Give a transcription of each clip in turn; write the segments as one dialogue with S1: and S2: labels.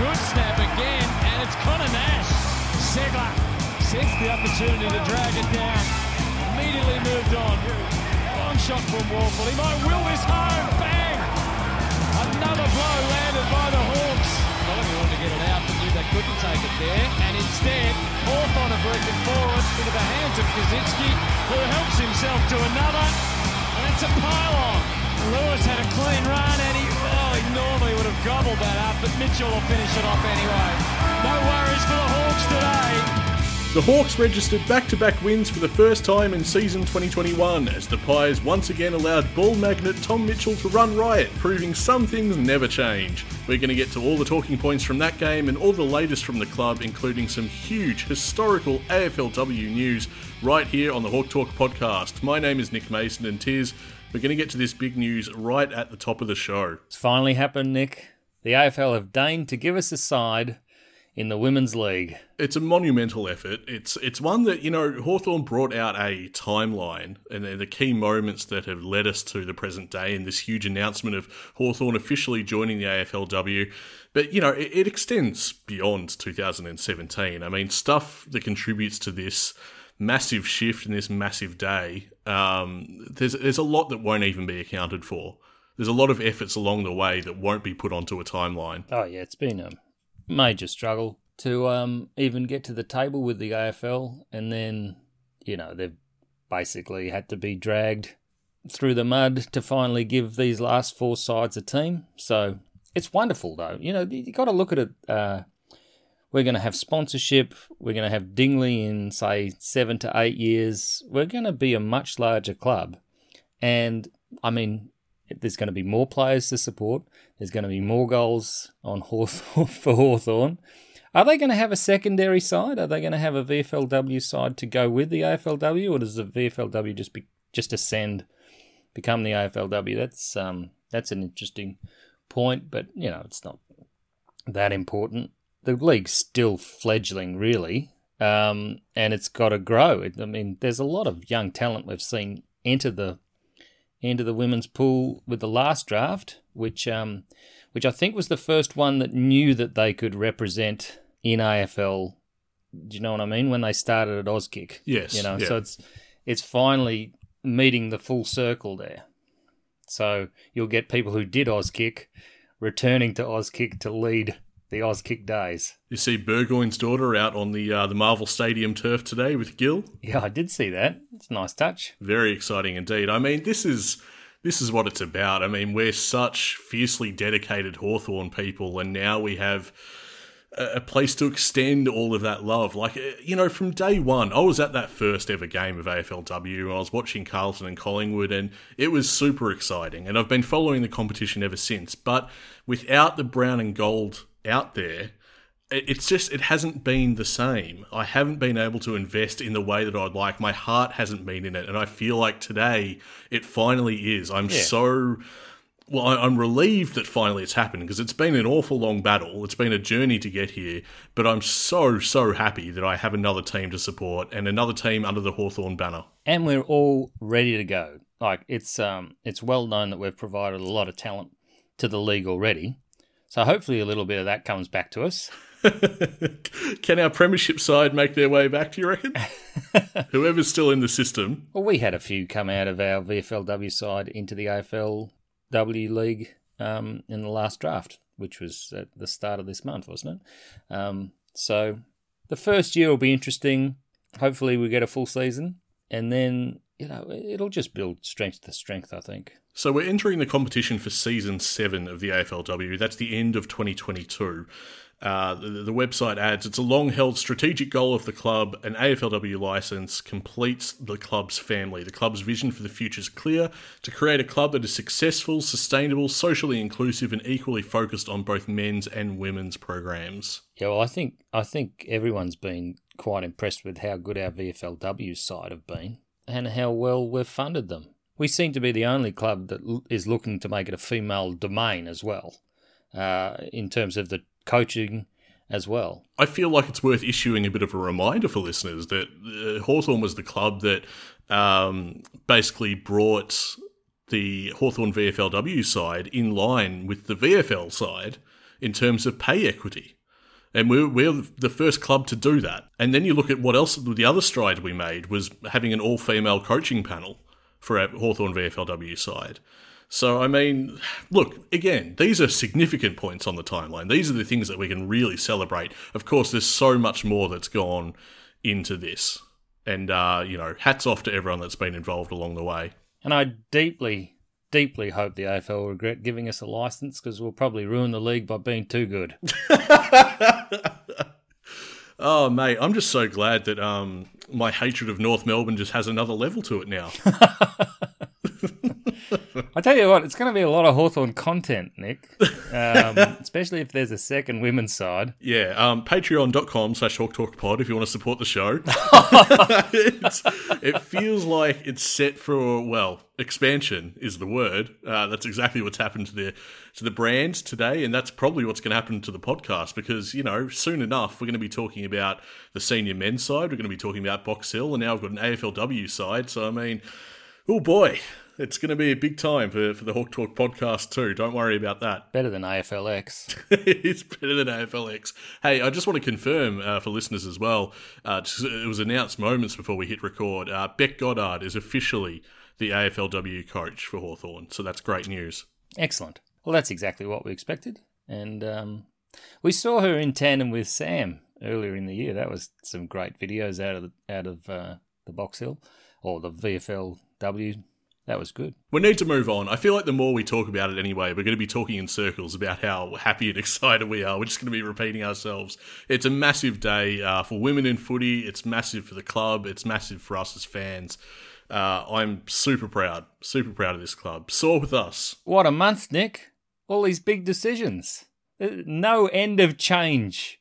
S1: Good snap again, and it's Connor Nash. Ceglar sets the opportunity to drag it down. Immediately moved on. Long shot from Worpel. He might will this home. Bang! Another blow landed by the Hawks. Collingwood wanted to get it out, but knew they couldn't take it there. And instead, Hawthorn have it forward into the hands of Koschitzke, who helps himself to another. And it's a pylon. Lewis had a clean run that up, but Mitchell will finish it off anyway. No worries for the Hawks today.
S2: The Hawks registered back to back wins for the first time in season 2021 as the Pies once again allowed ball magnet Tom Mitchell to run riot, proving some things never change. We're going to get to all the talking points from that game and all the latest from the club, including some huge historical AFLW news right here on the Hawk Talk podcast. My name is Nick Mason and Tiz. We're going to get to this big news right at the top of the show.
S3: It's finally happened, Nick. The AFL have deigned to give us a side in the Women's League.
S2: It's a monumental effort. It's it's one that, you know, Hawthorn brought out a timeline and the key moments that have led us to the present day and this huge announcement of Hawthorn officially joining the AFLW. But, you know, it, it extends beyond 2017. I mean, stuff that contributes to this massive shift in this massive day, um, there's, there's a lot that won't even be accounted for. There's a lot of efforts along the way that won't be put onto a timeline.
S3: Oh, yeah, it's been a major struggle to um, even get to the table with the AFL, and then you know they've basically had to be dragged through the mud to finally give these last four sides a team. So it's wonderful, though. You know you got to look at it. Uh, we're going to have sponsorship. We're going to have Dingley in say seven to eight years. We're going to be a much larger club, and I mean there's going to be more players to support. There's going to be more goals on Hawthorn for Hawthorn. Are they going to have a secondary side? Are they going to have a VFLW side to go with the AFLW, or does the VFLW just be just ascend, become the AFLW? That's um that's an interesting point, but you know it's not that important. The league's still fledgling, really, um, and it's got to grow. I mean, there's a lot of young talent we've seen enter the into the women's pool with the last draft, which um, which I think was the first one that knew that they could represent in AFL. Do you know what I mean? When they started at Auskick,
S2: yes,
S3: you know,
S2: yeah.
S3: so it's it's finally meeting the full circle there. So you'll get people who did Auskick returning to Auskick to lead the Auskick days.
S2: You see Burgoyne's daughter out on the uh, the Marvel Stadium turf today with Gil.
S3: Yeah, I did see that. It's a nice touch.
S2: Very exciting indeed. I mean, this is this is what it's about. I mean, we're such fiercely dedicated Hawthorn people, and now we have a place to extend all of that love. Like, uh, you know, from day one, I was at that first ever game of AFLW. I was watching Carlton and Collingwood, and it was super exciting. And I've been following the competition ever since. But without the brown and gold out there, it's just it hasn't been the same. I haven't been able to invest in the way that I'd like. My heart hasn't been in it, and I feel like today it finally is. I'm
S3: Yeah.
S2: so well. I'm relieved that finally it's happened because it's been an awful long battle. It's been a journey to get here, but I'm so so happy that I have another team to support and another team under the Hawthorn banner.
S3: and we're all ready to go. Like it's um it's well known that we've provided a lot of talent to the league already. So hopefully a little bit of that comes back to us.
S2: Can our premiership side make their way back? Do you reckon? Whoever's still in the system,
S3: Well, we had a few come out of our VFLW side into the AFLW league um, in the last draft, which was at the start of this month, wasn't it? Um, so the first year will be interesting. Hopefully, we get a full season, and then you know it'll just build strength to strength. I think.
S2: So we're entering the competition for season seven of the AFLW. That's the end of 2022. Uh, the, the website adds it's a long held strategic goal of the club. An AFLW license completes the club's family. The club's vision for the future is clear to create a club that is successful, sustainable, socially inclusive, and equally focused on both men's and women's programs.
S3: Yeah, well, I think I think everyone's been quite impressed with how good our VFLW side have been and how well we've funded them. We seem to be the only club that is looking to make it a female domain as well, uh, in terms of the coaching as well.
S2: I feel like it's worth issuing a bit of a reminder for listeners that uh, Hawthorn was the club that um, basically brought the Hawthorn VFLW side in line with the VFL side in terms of pay equity. And we're, we're the first club to do that. And then you look at what else, the other stride we made was having an all female coaching panel for our Hawthorn VFLW side. So, I mean, look, again, these are significant points on the timeline. These are the things that we can really celebrate. Of course, there's so much more that's gone into this. And, uh, you know, hats off to everyone that's been involved along the way.
S3: And I deeply, deeply hope the AFL will regret giving us a license because we'll probably ruin the league by being too good.
S2: oh, mate, I'm just so glad that um, my hatred of North Melbourne just has another level to it now.
S3: I tell you what, it's going to be a lot of Hawthorn content, Nick. Um, especially if there's a second women's side.
S2: Yeah, um, patreon.com slash hawktalkpod if you want to support the show. it feels like it's set for, well, expansion is the word. Uh, that's exactly what's happened to the to the brand today, and that's probably what's going to happen to the podcast because you know soon enough we're going to be talking about the senior men's side, we're going to be talking about Box Hill, and now we've got an AFLW side. So I mean, oh boy, it's going to be a big time for, for the Hawk Talk podcast too. Don't worry about that.
S3: Better than AFLX.
S2: it's better than AFLX. Hey, I just want to confirm uh, for listeners as well. Uh, it was announced moments before we hit record. Uh, Bec Goddard is officially the AFLW coach for Hawthorn, so that's great news.
S3: Excellent. Well, that's exactly what we expected, and um, we saw her in tandem with Sam earlier in the year. That was some great videos out of the, out of uh, the Box Hill or the VFLW that was good.
S2: We need to move on. I feel like the more we talk about it anyway, we're going to be talking in circles about how happy and excited we are. We're just going to be repeating ourselves. It's a massive day uh, for women in footy. It's massive for the club. It's massive for us as fans. Uh, I'm super proud, super proud of this club. Soar with us.
S3: What a month, Nick. All these big decisions. No end of change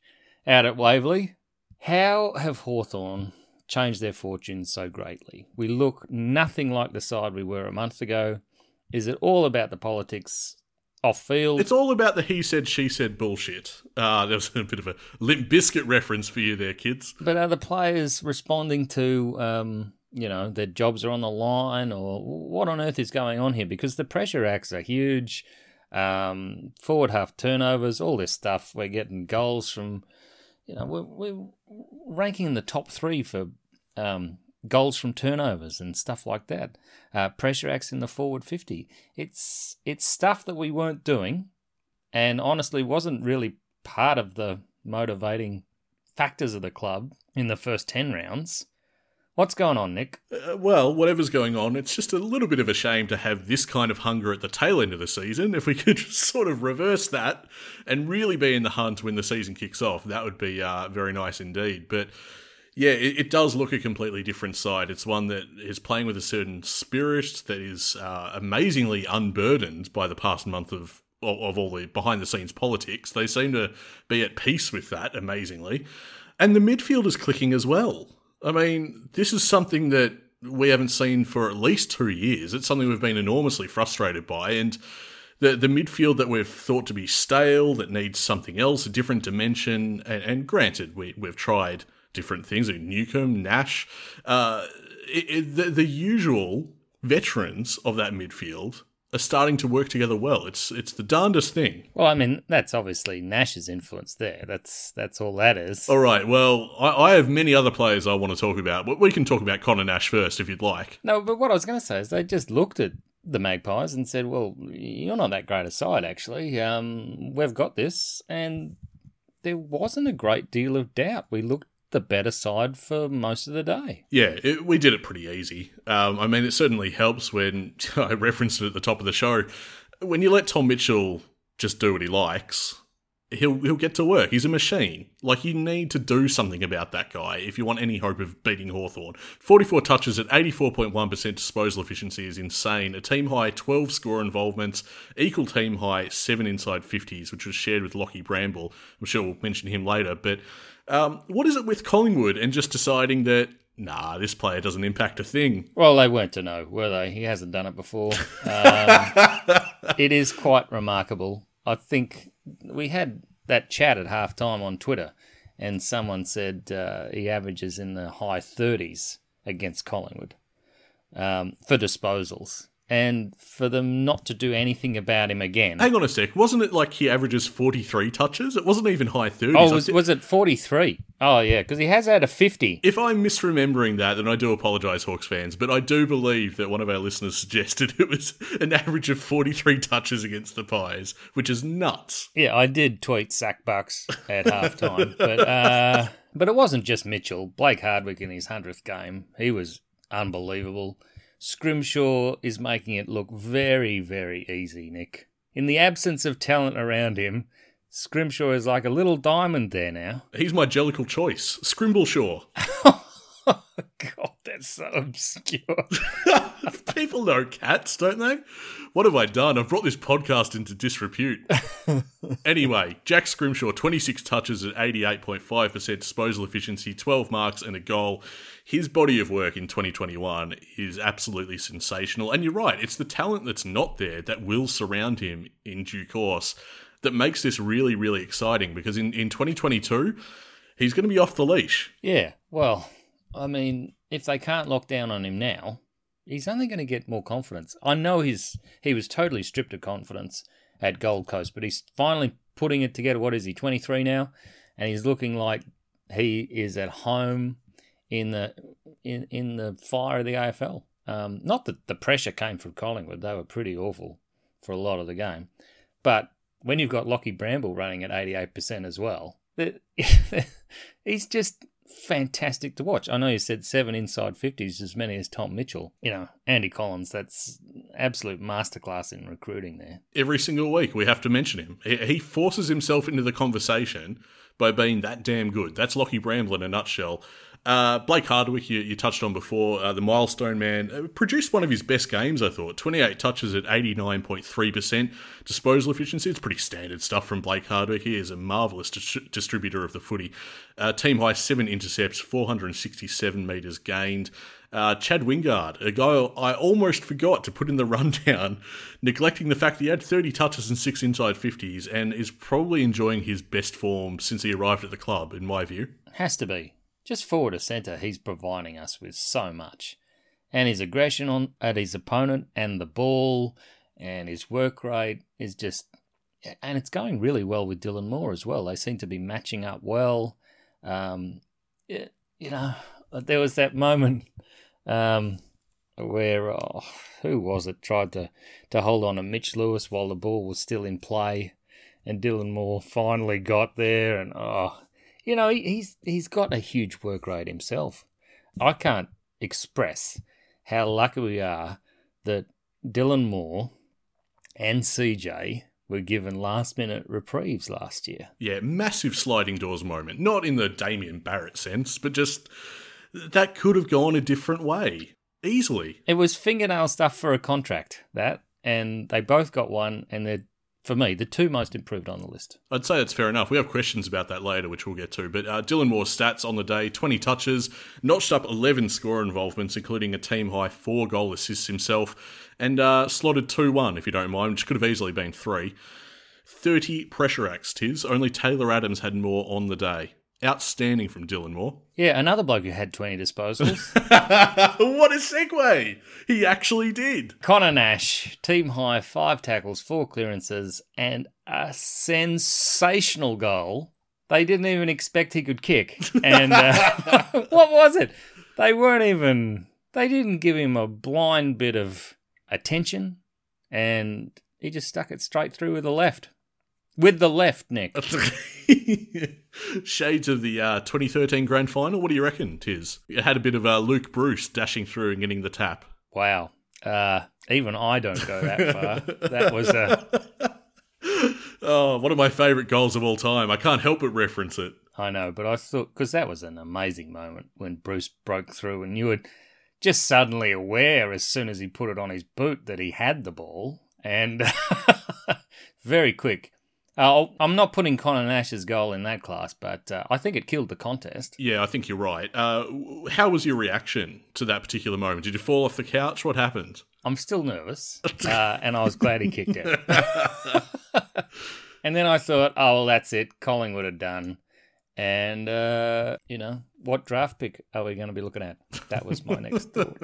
S3: out at Waverley. How have Hawthorn changed their fortunes so greatly. We look nothing like the side we were a month ago. Is it all about the politics off field?
S2: It's all about the he said, she said bullshit. Uh, there was a bit of a Limp Bizkit reference for you there, kids.
S3: But are the players responding to, um, you know, their jobs are on the line or what on earth is going on here? Because the pressure acts are huge. Um, forward half turnovers, all this stuff. We're getting goals from, you know, we're, we're ranking in the top three for um, goals from turnovers and stuff like that. Uh, pressure acts in the forward 50. It's it's stuff that we weren't doing, and honestly wasn't really part of the motivating factors of the club in the first 10 rounds. What's going on, Nick?
S2: Uh, well, whatever's going on, it's just a little bit of a shame to have this kind of hunger at the tail end of the season. If we could just sort of reverse that and really be in the hunt when the season kicks off, that would be uh, very nice indeed. But yeah, it, it, does look a completely different side. It's one that is playing with a certain spirit that is uh, amazingly unburdened by the past month of, of, all the behind the scenes politics. They seem to be at peace with that, amazingly. And the midfield is clicking as well. I mean, this is something that we haven't seen for at least two years. It's something we've been enormously frustrated by. And the the midfield that we've thought to be stale, that needs something else, a different dimension. And, and granted, we, we've tried different things, like Newcombe, Nash, uh, it, it, the, the usual veterans of that midfield are starting to work together well. It's it's the darndest thing.
S3: Well, I mean, that's obviously Nash's influence there. That's that's all that is.
S2: All right. Well, I, I have many other players I want to talk about, but we can talk about Connor Nash first if you'd like.
S3: No, but what I was going to say is they just looked at the Magpies and said, "Well, you're not that great a side, actually. Um, we've got this," and there wasn't a great deal of doubt. We looked the better side for most of the day.
S2: Yeah, it, we did it pretty easy. Um, I mean, it certainly helps when I referenced it at the top of the show. When you let Tom Mitchell just do what he likes, he'll he'll get to work. He's a machine. Like you need to do something about that guy if you want any hope of beating Hawthorn. 44 touches at 84.1% disposal efficiency is insane. A team high 12 score involvements, equal team high 7 inside 50s, which was shared with Lockie Bramble. I'm sure we'll mention him later, but um, what is it with Collingwood and just deciding that nah, this player doesn't impact a thing?
S3: Well, they weren't to know, were they? He hasn't done it before. Um, it is quite remarkable. I think we had that chat at halftime on Twitter, and someone said uh, he averages in the high 30s against Collingwood um, for disposals. And for them not to do anything about him again.
S2: Hang on a sec. Wasn't it like he averages 43 touches? It wasn't even high 30s.
S3: Oh, was, was it 43? Oh, yeah, because he has had a 50.
S2: If I'm misremembering that, then I do apologise, Hawks fans, but I do believe that one of our listeners suggested it was an average of 43 touches against the Pies, which is nuts.
S3: Yeah, I did tweet sack bucks at halftime, but uh, but it wasn't just Mitchell. Blake Hardwick in his 100th game, he was unbelievable. Scrimshaw is making it look very, very easy, Nick. In the absence of talent around him, Scrimshaw is like a little diamond there now.
S2: He's my jellicle choice, Scrimbleshaw.
S3: God, that's so obscure.
S2: People know cats, don't they? What have I done? I've brought this podcast into disrepute. anyway, Jack Scrimshaw, 26 touches at 88.5% disposal efficiency, 12 marks and a goal. His body of work in 2021 is absolutely sensational. And you're right, it's the talent that's not there that will surround him in due course that makes this really, really exciting because in, in 2022, he's going to be off the leash.
S3: Yeah, well, I mean, if they can't lock down on him now, he's only going to get more confidence. I know he's he was totally stripped of confidence at Gold Coast, but he's finally putting it together. What is he, 23 now? And he's looking like he is at home in the in in the fire of the AFL. Um, not that the pressure came from Collingwood; they were pretty awful for a lot of the game. But when you've got Lockie Bramble running at 88% as well, he's just fantastic to watch. I know you said seven inside 50s, as many as Tom Mitchell. You know, Andy Collins, that's absolute masterclass in recruiting there.
S2: Every single week we have to mention him. He forces himself into the conversation by being that damn good. That's Lockie Bramble in a nutshell. Uh, Blake Hardwick, you, you, touched on before, uh, the milestone man, uh, produced one of his best games, I thought. 28 touches at 89.3%. Disposal efficiency, it's pretty standard stuff from Blake Hardwick. He is a marvellous dis- distributor of the footy. Uh, team high, seven intercepts, 467 metres gained. Uh, Chad Wingard, a guy I almost forgot to put in the rundown, neglecting the fact that he had 30 touches and six inside 50s and is probably enjoying his best form since he arrived at the club, in my view.
S3: Has to be just forward to centre, he's providing us with so much. And his aggression on at his opponent and the ball and his work rate is just and it's going really well with Dylan Moore as well. They seem to be matching up well. Um, it, you know, there was that moment um, where oh, who was it tried to to hold on to Mitch Lewis while the ball was still in play, and Dylan Moore finally got there, and oh, you know, he's he's got a huge work rate himself. I can't express how lucky we are that Dylan Moore and CJ were given last minute reprieves last year.
S2: Yeah, massive sliding doors moment. Not in the Damien Barrett sense, but just that could have gone a different way. Easily.
S3: It was fingernail stuff for a contract, that, and they both got one, and they're for me, the two most improved on the list.
S2: I'd say that's fair enough. We have questions about that later, which we'll get to. But uh, Dylan Moore's stats on the day 20 touches, notched up 11 score involvements, including a team high four goal assists himself, and uh, slotted 2 1, if you don't mind, which could have easily been 3. 30 pressure acts, Tiz. Only Taylor Adams had more on the day. Outstanding from Dylan Moore.
S3: Yeah, another bloke who had 20 disposals.
S2: what a segue! He actually did.
S3: Connor Nash, team high, five tackles, four clearances, and a sensational goal. They didn't even expect he could kick. And uh, what was it? They weren't even, they didn't give him a blind bit of attention, and he just stuck it straight through with the left with the left, Nick.
S2: Shades of the uh, 2013 grand final. What do you reckon, Tiz? It had a bit of uh, Luke Breust dashing through and getting the tap.
S3: Wow. Uh, even I don't go that far. that was a.
S2: Oh, one of my favourite goals of all time. I can't help but reference it.
S3: I know, but I thought because that was an amazing moment when Breust broke through, and you were just suddenly aware as soon as he put it on his boot that he had the ball, and very quick. Uh, I'm not putting Connor Nash's goal in that class, but uh, I think it killed the contest.
S2: Yeah, I think you're right. Uh, how was your reaction to that particular moment? Did you fall off the couch? What happened?
S3: I'm still nervous, uh, and I was glad he kicked it. and then I thought, oh, well, that's it. Collingwood had done. And, uh, you know, what draft pick are we going to be looking at? That was my next thought.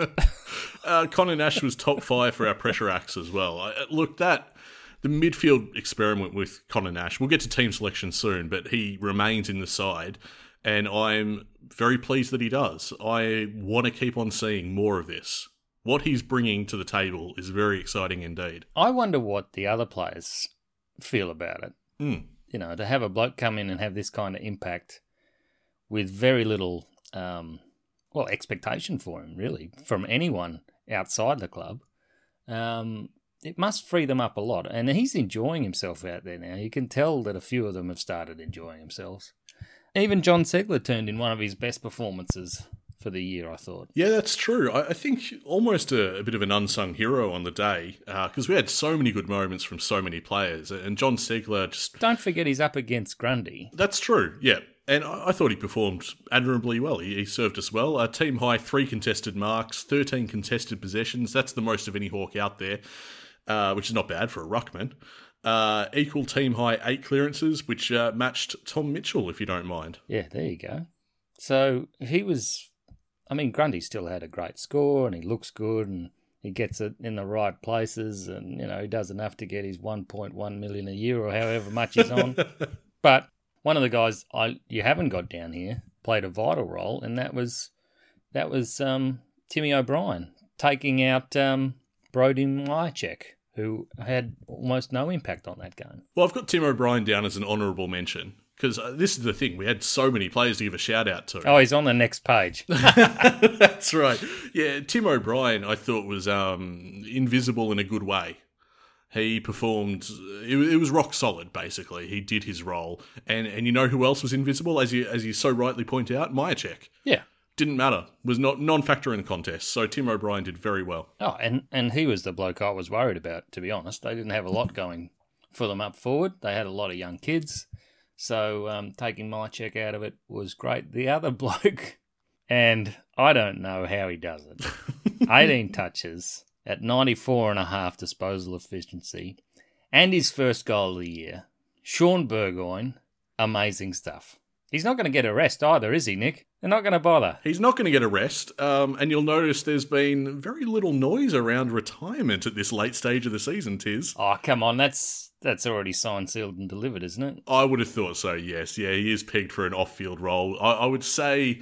S2: uh, Connor Nash was top five for our pressure acts as well. I, look, that the midfield experiment with Connor Nash. We'll get to team selection soon, but he remains in the side, and I'm very pleased that he does. I want to keep on seeing more of this. What he's bringing to the table is very exciting indeed.
S3: I wonder what the other players feel about it.
S2: Mm.
S3: You know, to have a bloke come in and have this kind of impact with very little, um, well, expectation for him, really, from anyone outside the club. Um, it must free them up a lot. And he's enjoying himself out there now. You can tell that a few of them have started enjoying themselves. Even John Ceglar turned in one of his best performances for the year, I thought.
S2: Yeah, that's true. I, I think almost a, a, bit of an unsung hero on the day because uh, we had so many good moments from so many players. And John Ceglar just.
S3: Don't forget he's up against Grundy.
S2: That's true, yeah. And I, I thought he performed admirably well. He, he served us well. Uh, team high, three contested marks, 13 contested possessions. That's the most of any Hawk out there uh, which is not bad for a ruckman. Uh, equal team high eight clearances, which uh, matched Tom Mitchell, if you don't mind.
S3: Yeah, there you go. So he was, I mean, Grundy still had a great score and he looks good and he gets it in the right places and, you know, he does enough to get his 1.1 million a year or however much he's on. but one of the guys I you haven't got down here played a vital role and that was that was um, Timmy O'Brien taking out um, Brody Mihocek who had almost no impact on that game.
S2: Well, I've got Tim O'Brien down as an honourable mention because uh, this is the thing. We had so many players to give a shout out to.
S3: Oh, he's on the next page.
S2: That's right. Yeah, Tim O'Brien, I thought was um, invisible in a good way. He performed. It, it, was rock solid. Basically, he did his role, and and you know who else was invisible, as you as you so rightly point out, Mihocek.
S3: Yeah,
S2: didn't matter. Was not non-factor in the contest. So Tim O'Brien did very well.
S3: Oh, and and he was the bloke I was worried about. To be honest, they didn't have a lot going for them up forward. They had a lot of young kids, so um, taking check out of it was great. The other bloke, and I don't know how he does it. 18 touches at 94 and a half disposal efficiency, and his first goal of the year. Sean Burgoyne, amazing stuff. He's not going to get a rest either, is he, Nick? They're not going to bother.
S2: He's not going to get a rest, um, and you'll notice there's been very little noise around retirement at this late stage of the season, Tiz.
S3: Oh, come on, that's that's already signed, sealed, and delivered, isn't it?
S2: I would have thought so. Yes, yeah, he is pegged for an off-field role. I, I would say,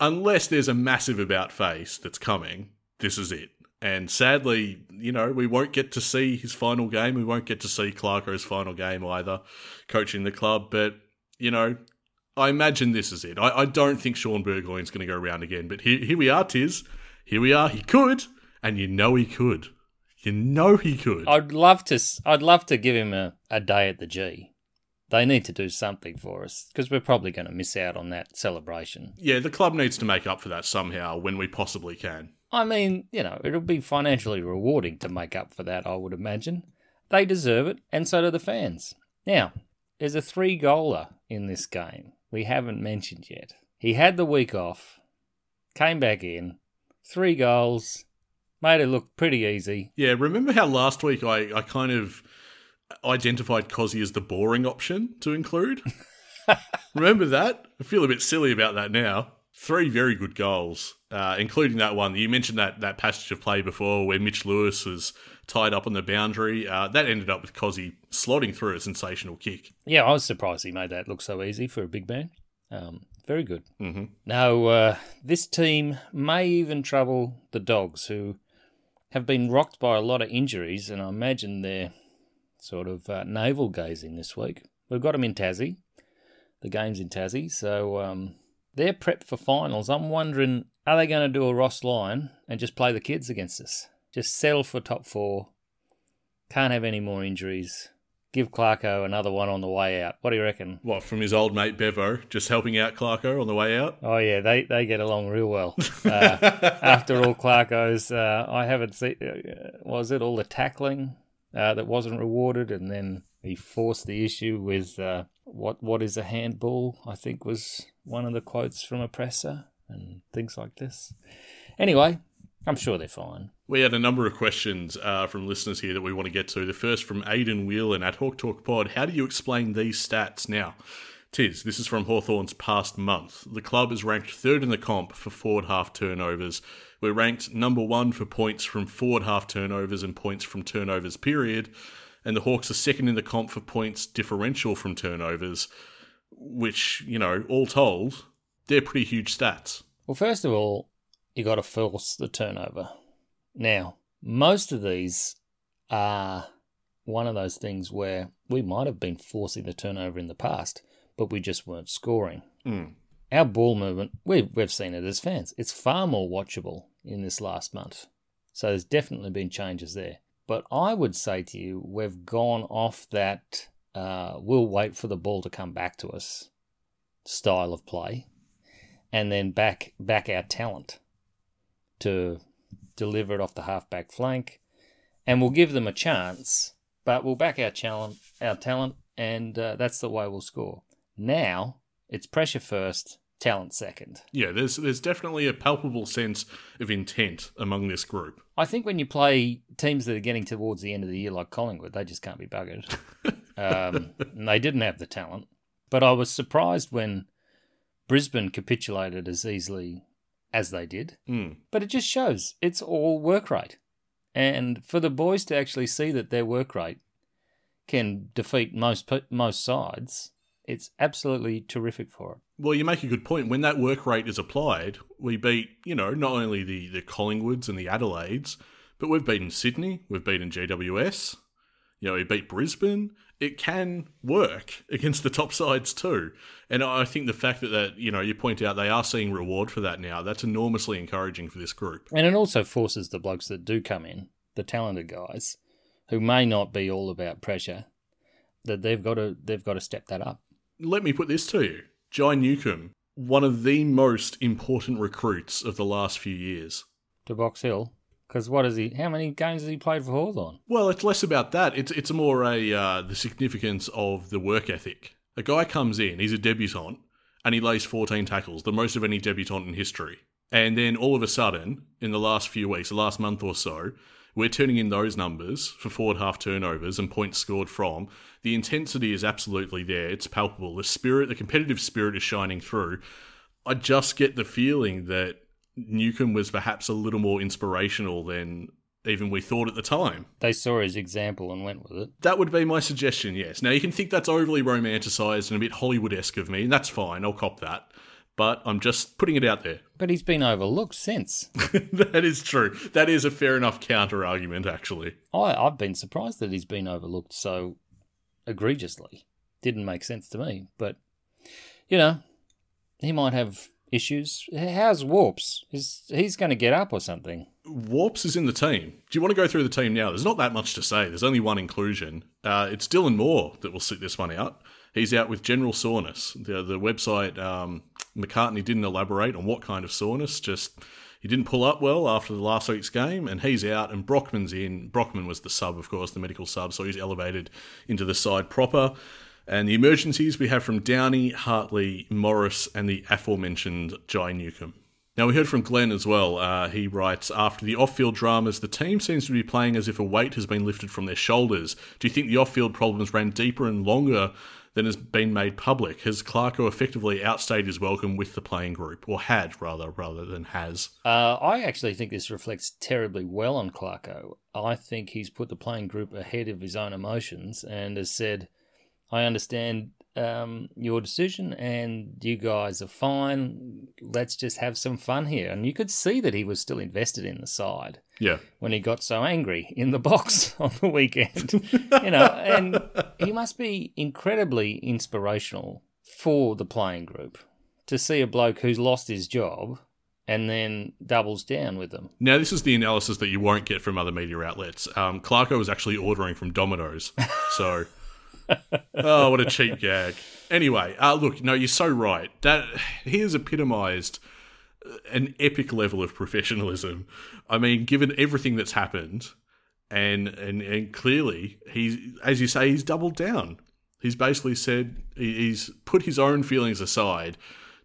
S2: unless there's a massive about face that's coming, this is it. And sadly, you know, we won't get to see his final game. We won't get to see Clarko's final game either, coaching the club. But you know, I imagine this is it. I, I don't think Sean Burgoyne's going to go around again, but here, here we are, Tiz. Here we are. He could, and you know he could. You know he could.
S3: I'd love to. I'd love to give him a, a day at the G. They need to do something for us because we're probably going to miss out on that celebration.
S2: Yeah, the club needs to make up for that somehow when we possibly can.
S3: I mean, you know, it'll be financially rewarding to make up for that. I would imagine they deserve it, and so do the fans. Now, there's a three goaler in this game we haven't mentioned yet. He had the week off, came back in, three goals, made it look pretty easy.
S2: Yeah, remember how last week I, I kind of identified Cozzy as the boring option to include? remember that? I feel a bit silly about that now. Three very good goals, uh, including that one. You mentioned that, that passage of play before where Mitch Lewis was tied up on the boundary. Uh, that ended up with Cozzy slotting through a sensational kick.
S3: Yeah, I was surprised he made that look so easy for a big man. Um, very good.
S2: Mm-hmm.
S3: Now, uh, this team may even trouble the Dogs, who have been rocked by a lot of injuries, and I imagine they're sort of uh, navel gazing this week. We've got them in Tassie. The game's in Tassie, so um, they're prepped for finals. I'm wondering, are they going to do a Ross Lyon and just play the kids against us? Just settle for top four. Can't have any more injuries. Give Clarko another one on the way out. What do you reckon?
S2: What, from his old mate Bevo, just helping out Clarko on the way out?
S3: Oh, yeah, they, they get along real well. Uh, after all, Clarko's, uh, I haven't seen, uh, was it all the tackling uh, that wasn't rewarded? And then he forced the issue with uh, what what is a handball, I think was one of the quotes from a presser and things like this. Anyway, I'm sure they're fine.
S2: We had a number of questions uh, from listeners here that we want to get to. The first from Aidan Whelan at Hawk Talk Pod. How do you explain these stats? Now, Tiz, this is from Hawthorn's past month. The club is ranked third in the comp for forward half turnovers. We're ranked number one for points from forward half turnovers and points from turnovers, period. And the Hawks are second in the comp for points differential from turnovers, which, you know, all told, they're pretty huge stats.
S3: Well, first of all, you got to force the turnover. Now, most of these are one of those things where we might have been forcing the turnover in the past, but we just weren't scoring.
S2: Mm.
S3: Our ball movement, we've, we've seen it as fans, it's far more watchable in this last month. So there's definitely been changes there. But I would say to you, we've gone off that uh, we'll wait for the ball to come back to us style of play and then back back our talent to deliver it off the halfback flank, and we'll give them a chance, but we'll back our talent, our talent, and uh, that's the way we'll score. Now it's pressure first, talent second.
S2: Yeah, there's there's definitely a palpable sense of intent among this group.
S3: I think when you play teams that are getting towards the end of the year, like Collingwood, they just can't be buggered. um, and they didn't have the talent. But I was surprised when Brisbane capitulated as easily as they did.
S2: Mm.
S3: But it just shows it's all work rate. And for the boys to actually see that their work rate can defeat most most sides, it's absolutely terrific for it.
S2: Well, you make a good point. When that work rate is applied, we beat, you know, not only the, the Collingwoods and the Adelaides, but we've beaten Sydney, we've beaten GWS, you know, we beat Brisbane. It can work against the top sides too. And I think the fact that, that, you know, you point out they are seeing reward for that now, that's enormously encouraging for this group.
S3: And it also forces the blokes that do come in, the talented guys, who may not be all about pressure, that they've got to they've got to step that up.
S2: Let me put this to you. Jai Newcombe, one of the most important recruits of the last few years.
S3: To Box Hill. Because what is he? How many games has he played for Hawthorn?
S2: Well, it's less about that. It's it's more a uh, the significance of the work ethic. A guy comes in, he's a debutant, and he lays 14 tackles, the most of any debutant in history. And then all of a sudden, in the last few weeks, the last month or so, we're turning in those numbers for forward half turnovers and points scored from. The intensity is absolutely there. It's palpable. The spirit, the competitive spirit is shining through. I just get the feeling that Newcombe was perhaps a little more inspirational than even we thought at the time.
S3: They saw his example and went with it.
S2: That would be my suggestion, yes. Now, you can think that's overly romanticised and a bit Hollywood esque of me, and that's fine, I'll cop that. But I'm just putting it out there.
S3: But he's been overlooked since.
S2: that is true. That is a fair enough counter argument, actually.
S3: I, I've been surprised that he's been overlooked so egregiously. Didn't make sense to me. But, you know, he might have issues. How's Warps? Is he's going to get up or something?
S2: Warps is in the team. Do you want to go through the team now? There's not that much to say. There's only one inclusion. Uh, it's Dylan Moore that will sit this one out. He's out with general soreness. The the website um, McCartney didn't elaborate on what kind of soreness. Just he didn't pull up well after the last week's game, and he's out. And Brockman's in. Brockman was the sub, of course, the medical sub, so he's elevated into the side proper. And the emergencies we have from Downie, Hartley, Morris, and the aforementioned Jai Newcombe. Now, we heard from Glenn as well. Uh, he writes After the off field dramas, the team seems to be playing as if a weight has been lifted from their shoulders. Do you think the off field problems ran deeper and longer than has been made public? Has Clarko effectively outstayed his welcome with the playing group, or had rather, rather than has?
S3: Uh, I actually think this reflects terribly well on Clarko. I think he's put the playing group ahead of his own emotions and has said, I understand um, your decision and you guys are fine. Let's just have some fun here. And you could see that he was still invested in the side
S2: Yeah.
S3: when he got so angry in the box on the weekend. you know, and he must be incredibly inspirational for the playing group to see a bloke who's lost his job and then doubles down with them.
S2: Now, this is the analysis that you won't get from other media outlets. Um, Clarko was actually ordering from Domino's. So. oh, what a cheap gag. Anyway, uh, look, no, you're so right. That he has epitomised an epic level of professionalism. I mean, given everything that's happened, and and and clearly he's, as you say, he's doubled down. He's basically said he's put his own feelings aside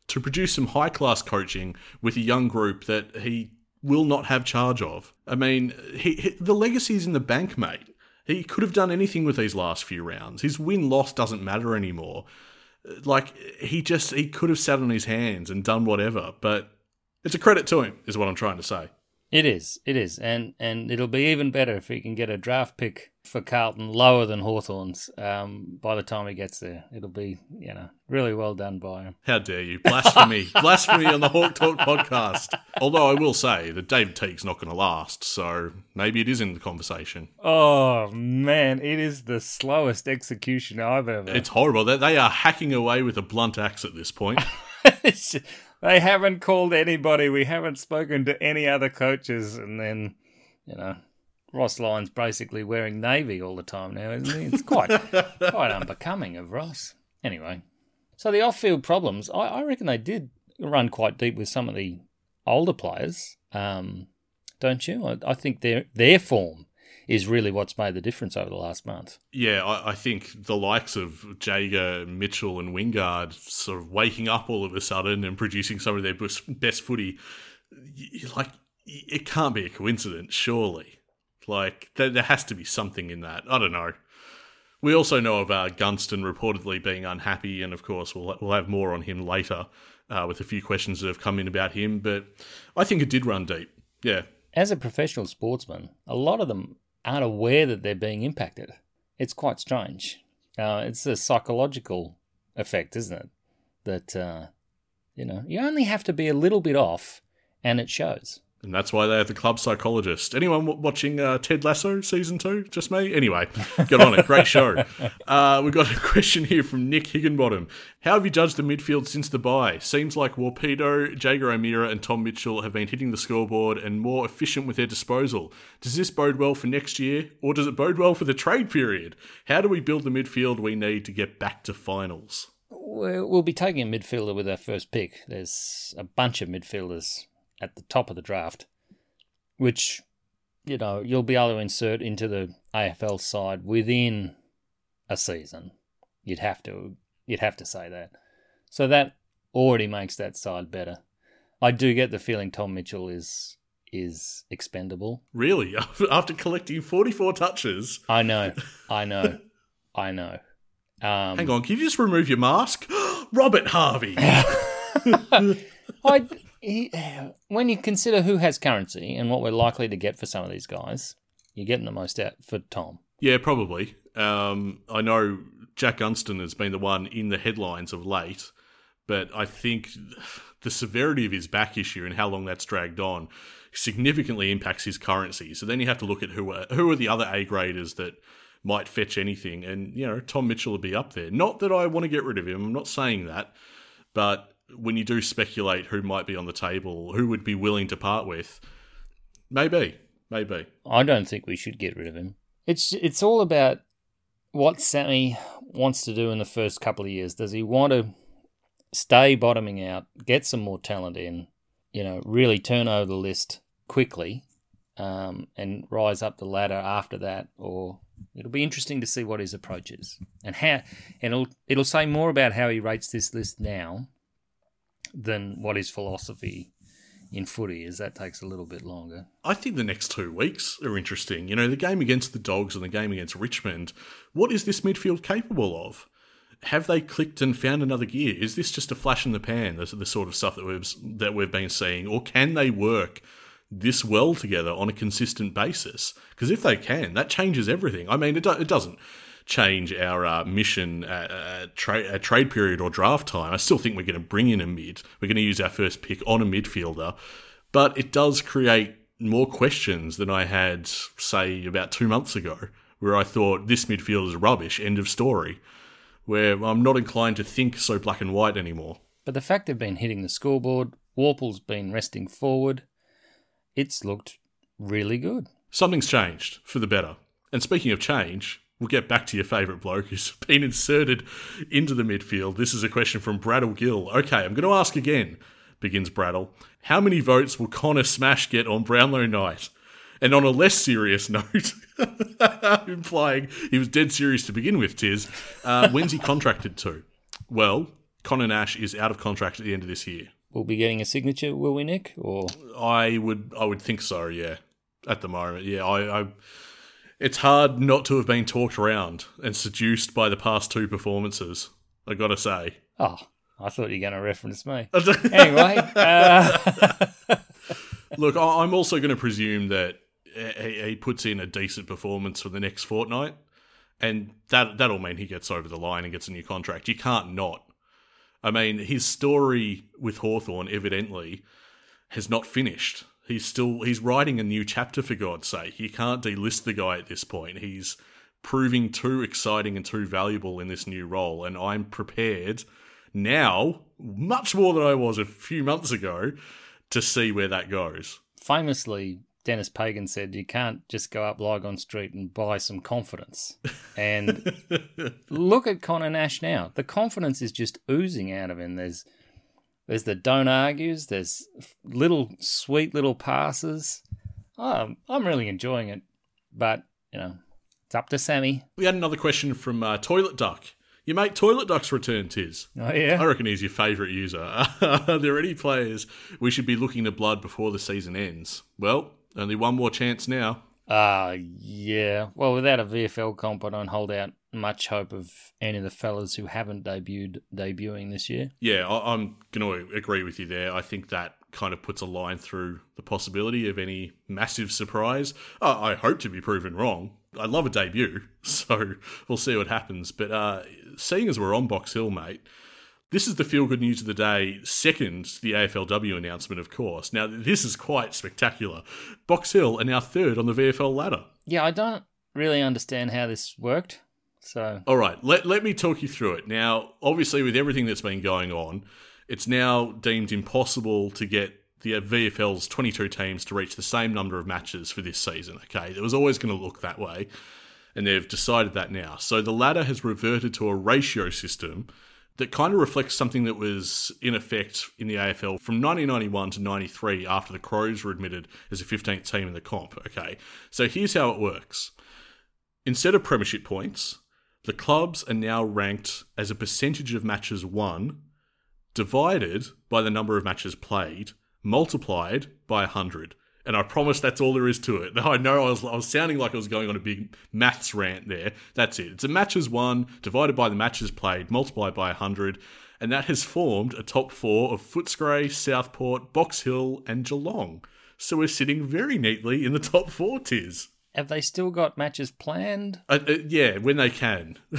S2: to produce some high class coaching with a young group that he will not have charge of. I mean, he, he, the legacy's in the bank, mate. He could have done anything with these last few rounds. His win loss doesn't matter anymore. Like he just he could have sat on his hands and done whatever, but it's a credit to him, is what I'm trying to say.
S3: It is, it is, and and it'll be even better if he can get a draft pick for Carlton lower than Hawthorn's um, by the time he gets there. It'll be, you know, really well done by him.
S2: How dare you blasphemy, blasphemy on the Hawk Talk podcast. Although I will say that David Teague's not going to last, so maybe it is in the conversation.
S3: Oh man, it is the slowest execution I've ever.
S2: It's horrible. They, they are hacking away with a blunt axe at this point.
S3: they haven't called anybody. We haven't spoken to any other coaches, and then you know Ross Lyon's basically wearing navy all the time now, isn't he? It's quite quite unbecoming of Ross. Anyway, so the off-field problems, I, I, reckon they did run quite deep with some of the older players, um, don't you? I, I think their their form is really what's made the difference over the last month.
S2: Yeah, I, I, think the likes of Jaeger, Mitchell, and Wingard sort of waking up all of a sudden and producing some of their best footy, like it can't be a coincidence, surely. Like there, there has to be something in that. I don't know. We also know of uh, Gunston reportedly being unhappy, and of course we'll we'll have more on him later uh, with a few questions that have come in about him. But I think it did run deep. Yeah.
S3: As a professional sportsman, a lot of them aren't aware that they're being impacted. It's quite strange. Uh, it's a psychological effect, isn't it? That, uh, you know, you only have to be a little bit off and it shows.
S2: And that's why they have the club psychologist. Anyone w- watching uh, Ted Lasso season two? Just me? Anyway, get on it. Great show. Uh, we've got a question here from Nick Higginbottom. How have you judged the midfield since the bye? Seems like Warpedo, Jaeger O'Meara, and Tom Mitchell have been hitting the scoreboard and more efficient with their disposal. Does this bode well for next year, or does it bode well for the trade period? How do we build the midfield we need to get back to finals?
S3: We'll be taking a midfielder with our first pick. There's a bunch of midfielders at the top of the draft, which you know you'll be able to insert into the AFL side within a season. You'd have to you'd have to say that. So that already makes that side better. I do get the feeling Tom Mitchell is is expendable.
S2: Really? After collecting 44 touches?
S3: I know. I know. I know.
S2: Um, Hang on, can you just remove your mask? Robert Harvey.
S3: I he, when you consider who has currency and what we're likely to get for some of these guys, you're getting the most out for Tom.
S2: Yeah, probably. Um, I know Jack Gunston has been the one in the headlines of late, but I think the severity of his back issue and how long that's dragged on significantly impacts his currency. So then you have to look at who are, who are the other A graders that might fetch anything, and you know Tom Mitchell would be up there. Not that I want to get rid of him. I'm not saying that, but when you do speculate who might be on the table, who would be willing to part with, maybe, maybe.
S3: I don't think we should get rid of him. It's it's all about what Sammy wants to do in the first couple of years. Does he want to stay bottoming out, get some more talent in, you know, really turn over the list quickly, um, and rise up the ladder after that, or it'll be interesting to see what his approach is and how, and it'll it'll say more about how he rates this list now than what his philosophy in footy is. That takes a little bit longer.
S2: I think the next two weeks are interesting. You know, the game against the Dogs and the game against Richmond. What is this midfield capable of? Have they clicked and found another gear? Is this just a flash in the pan? The, the sort of stuff that we've that we've been seeing, or can they work this well together on a consistent basis? Because if they can, that changes everything. I mean, it, do, it doesn't change our uh, mission at, at, tra- at, trade period or draft time. I still think we're going to bring in a mid. We're going to use our first pick on a midfielder, but it does create more questions than I had, say, about two months ago, where I thought this midfield is rubbish. End of story. Where I'm not inclined to think so black and white anymore.
S3: But the fact they've been hitting the scoreboard, Worpel's been resting forward. It's looked really good.
S2: Something's changed for the better. And speaking of change, We'll get back to your favourite bloke who's been inserted into the midfield. This is a question from Bradle Gill. Okay, I'm going to ask again, begins Bradle. How many votes will Connor Smash get on Brownlow night? And on a less serious note, implying he was dead serious to begin with, Tiz, uh, when's he contracted to? Well, Connor Nash is out of contract at the end of this year.
S3: We'll be getting a signature, will we, Nick? Or
S2: I would, I would think so. Yeah, at the moment, yeah. I, I it's hard not to have been talked around and seduced by the past two performances. I gotta say.
S3: Oh, I thought you were going to reference me. anyway, uh...
S2: look, I'm also going to presume that he puts in a decent performance for the next fortnight, and that that'll mean he gets over the line and gets a new contract. You can't not. I mean, his story with Hawthorn evidently has not finished. He's still he's writing a new chapter for God's sake. You can't delist the guy at this point. He's proving too exciting and too valuable in this new role, and I'm prepared now, much more than I was a few months ago, to see where that goes.
S3: Famously, Denis Pagan said you can't just go up Lygon Street and buy some confidence. And look at Conor Nash now. The confidence is just oozing out of him. There's there's the don't argues. There's little sweet little passes. Oh, I'm really enjoying it, but you know, it's up to Sammy.
S2: We had another question from uh, Toilet Duck. Your mate Toilet Duck's return, Tiz.
S3: Oh, yeah?
S2: I reckon he's your favourite user. Are there any players we should be looking to blood before the season ends? Well, only one more chance now.
S3: Uh, yeah. Well, without a VFL comp, I don't hold out much hope of any of the fellas who haven't debuted debuting this year.
S2: Yeah, I- I'm going to agree with you there. I think that kind of puts a line through the possibility of any massive surprise. Uh, I hope to be proven wrong. I love a debut, so we'll see what happens. But uh, seeing as we're on Box Hill, mate, this is the feel good news of the day, second to the AFLW announcement, of course. Now, this is quite spectacular. Box Hill are now third on the VFL ladder.
S3: Yeah, I don't really understand how this worked. So,
S2: all right, let, let me talk you through it. Now, obviously, with everything that's been going on, it's now deemed impossible to get the VFL's 22 teams to reach the same number of matches for this season. Okay, it was always going to look that way, and they've decided that now. So the ladder has reverted to a ratio system that kind of reflects something that was in effect in the AFL from 1991 to 93 after the Crows were admitted as a 15th team in the comp. Okay, so here's how it works instead of premiership points, the clubs are now ranked as a percentage of matches won divided by the number of matches played multiplied by 100. And I promise that's all there is to it. Now, I know I was, I was sounding like I was going on a big maths rant there. That's it. It's a matches won divided by the matches played multiplied by 100. And that has formed a top four of Footscray, Southport, Box Hill, and Geelong. So we're sitting very neatly in the top four tiers.
S3: Have they still got matches planned?
S2: Uh, uh, yeah, when they can.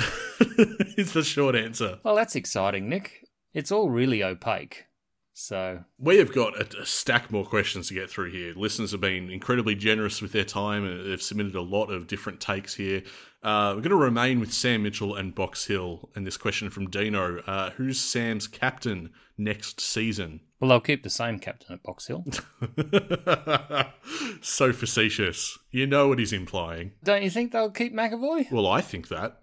S2: is the short answer.
S3: Well, that's exciting, Nick. It's all really opaque. So
S2: we have got a, a, stack more questions to get through here. Listeners have been incredibly generous with their time and they've submitted a lot of different takes here. Uh, we're going to remain with Sam Mitchell and Box Hill. And this question from Dino uh, Who's Sam's captain next season?
S3: Well, they'll keep the same captain at Box Hill.
S2: so facetious. You know what he's implying.
S3: Don't you think they'll keep McEvoy?
S2: Well, I think that.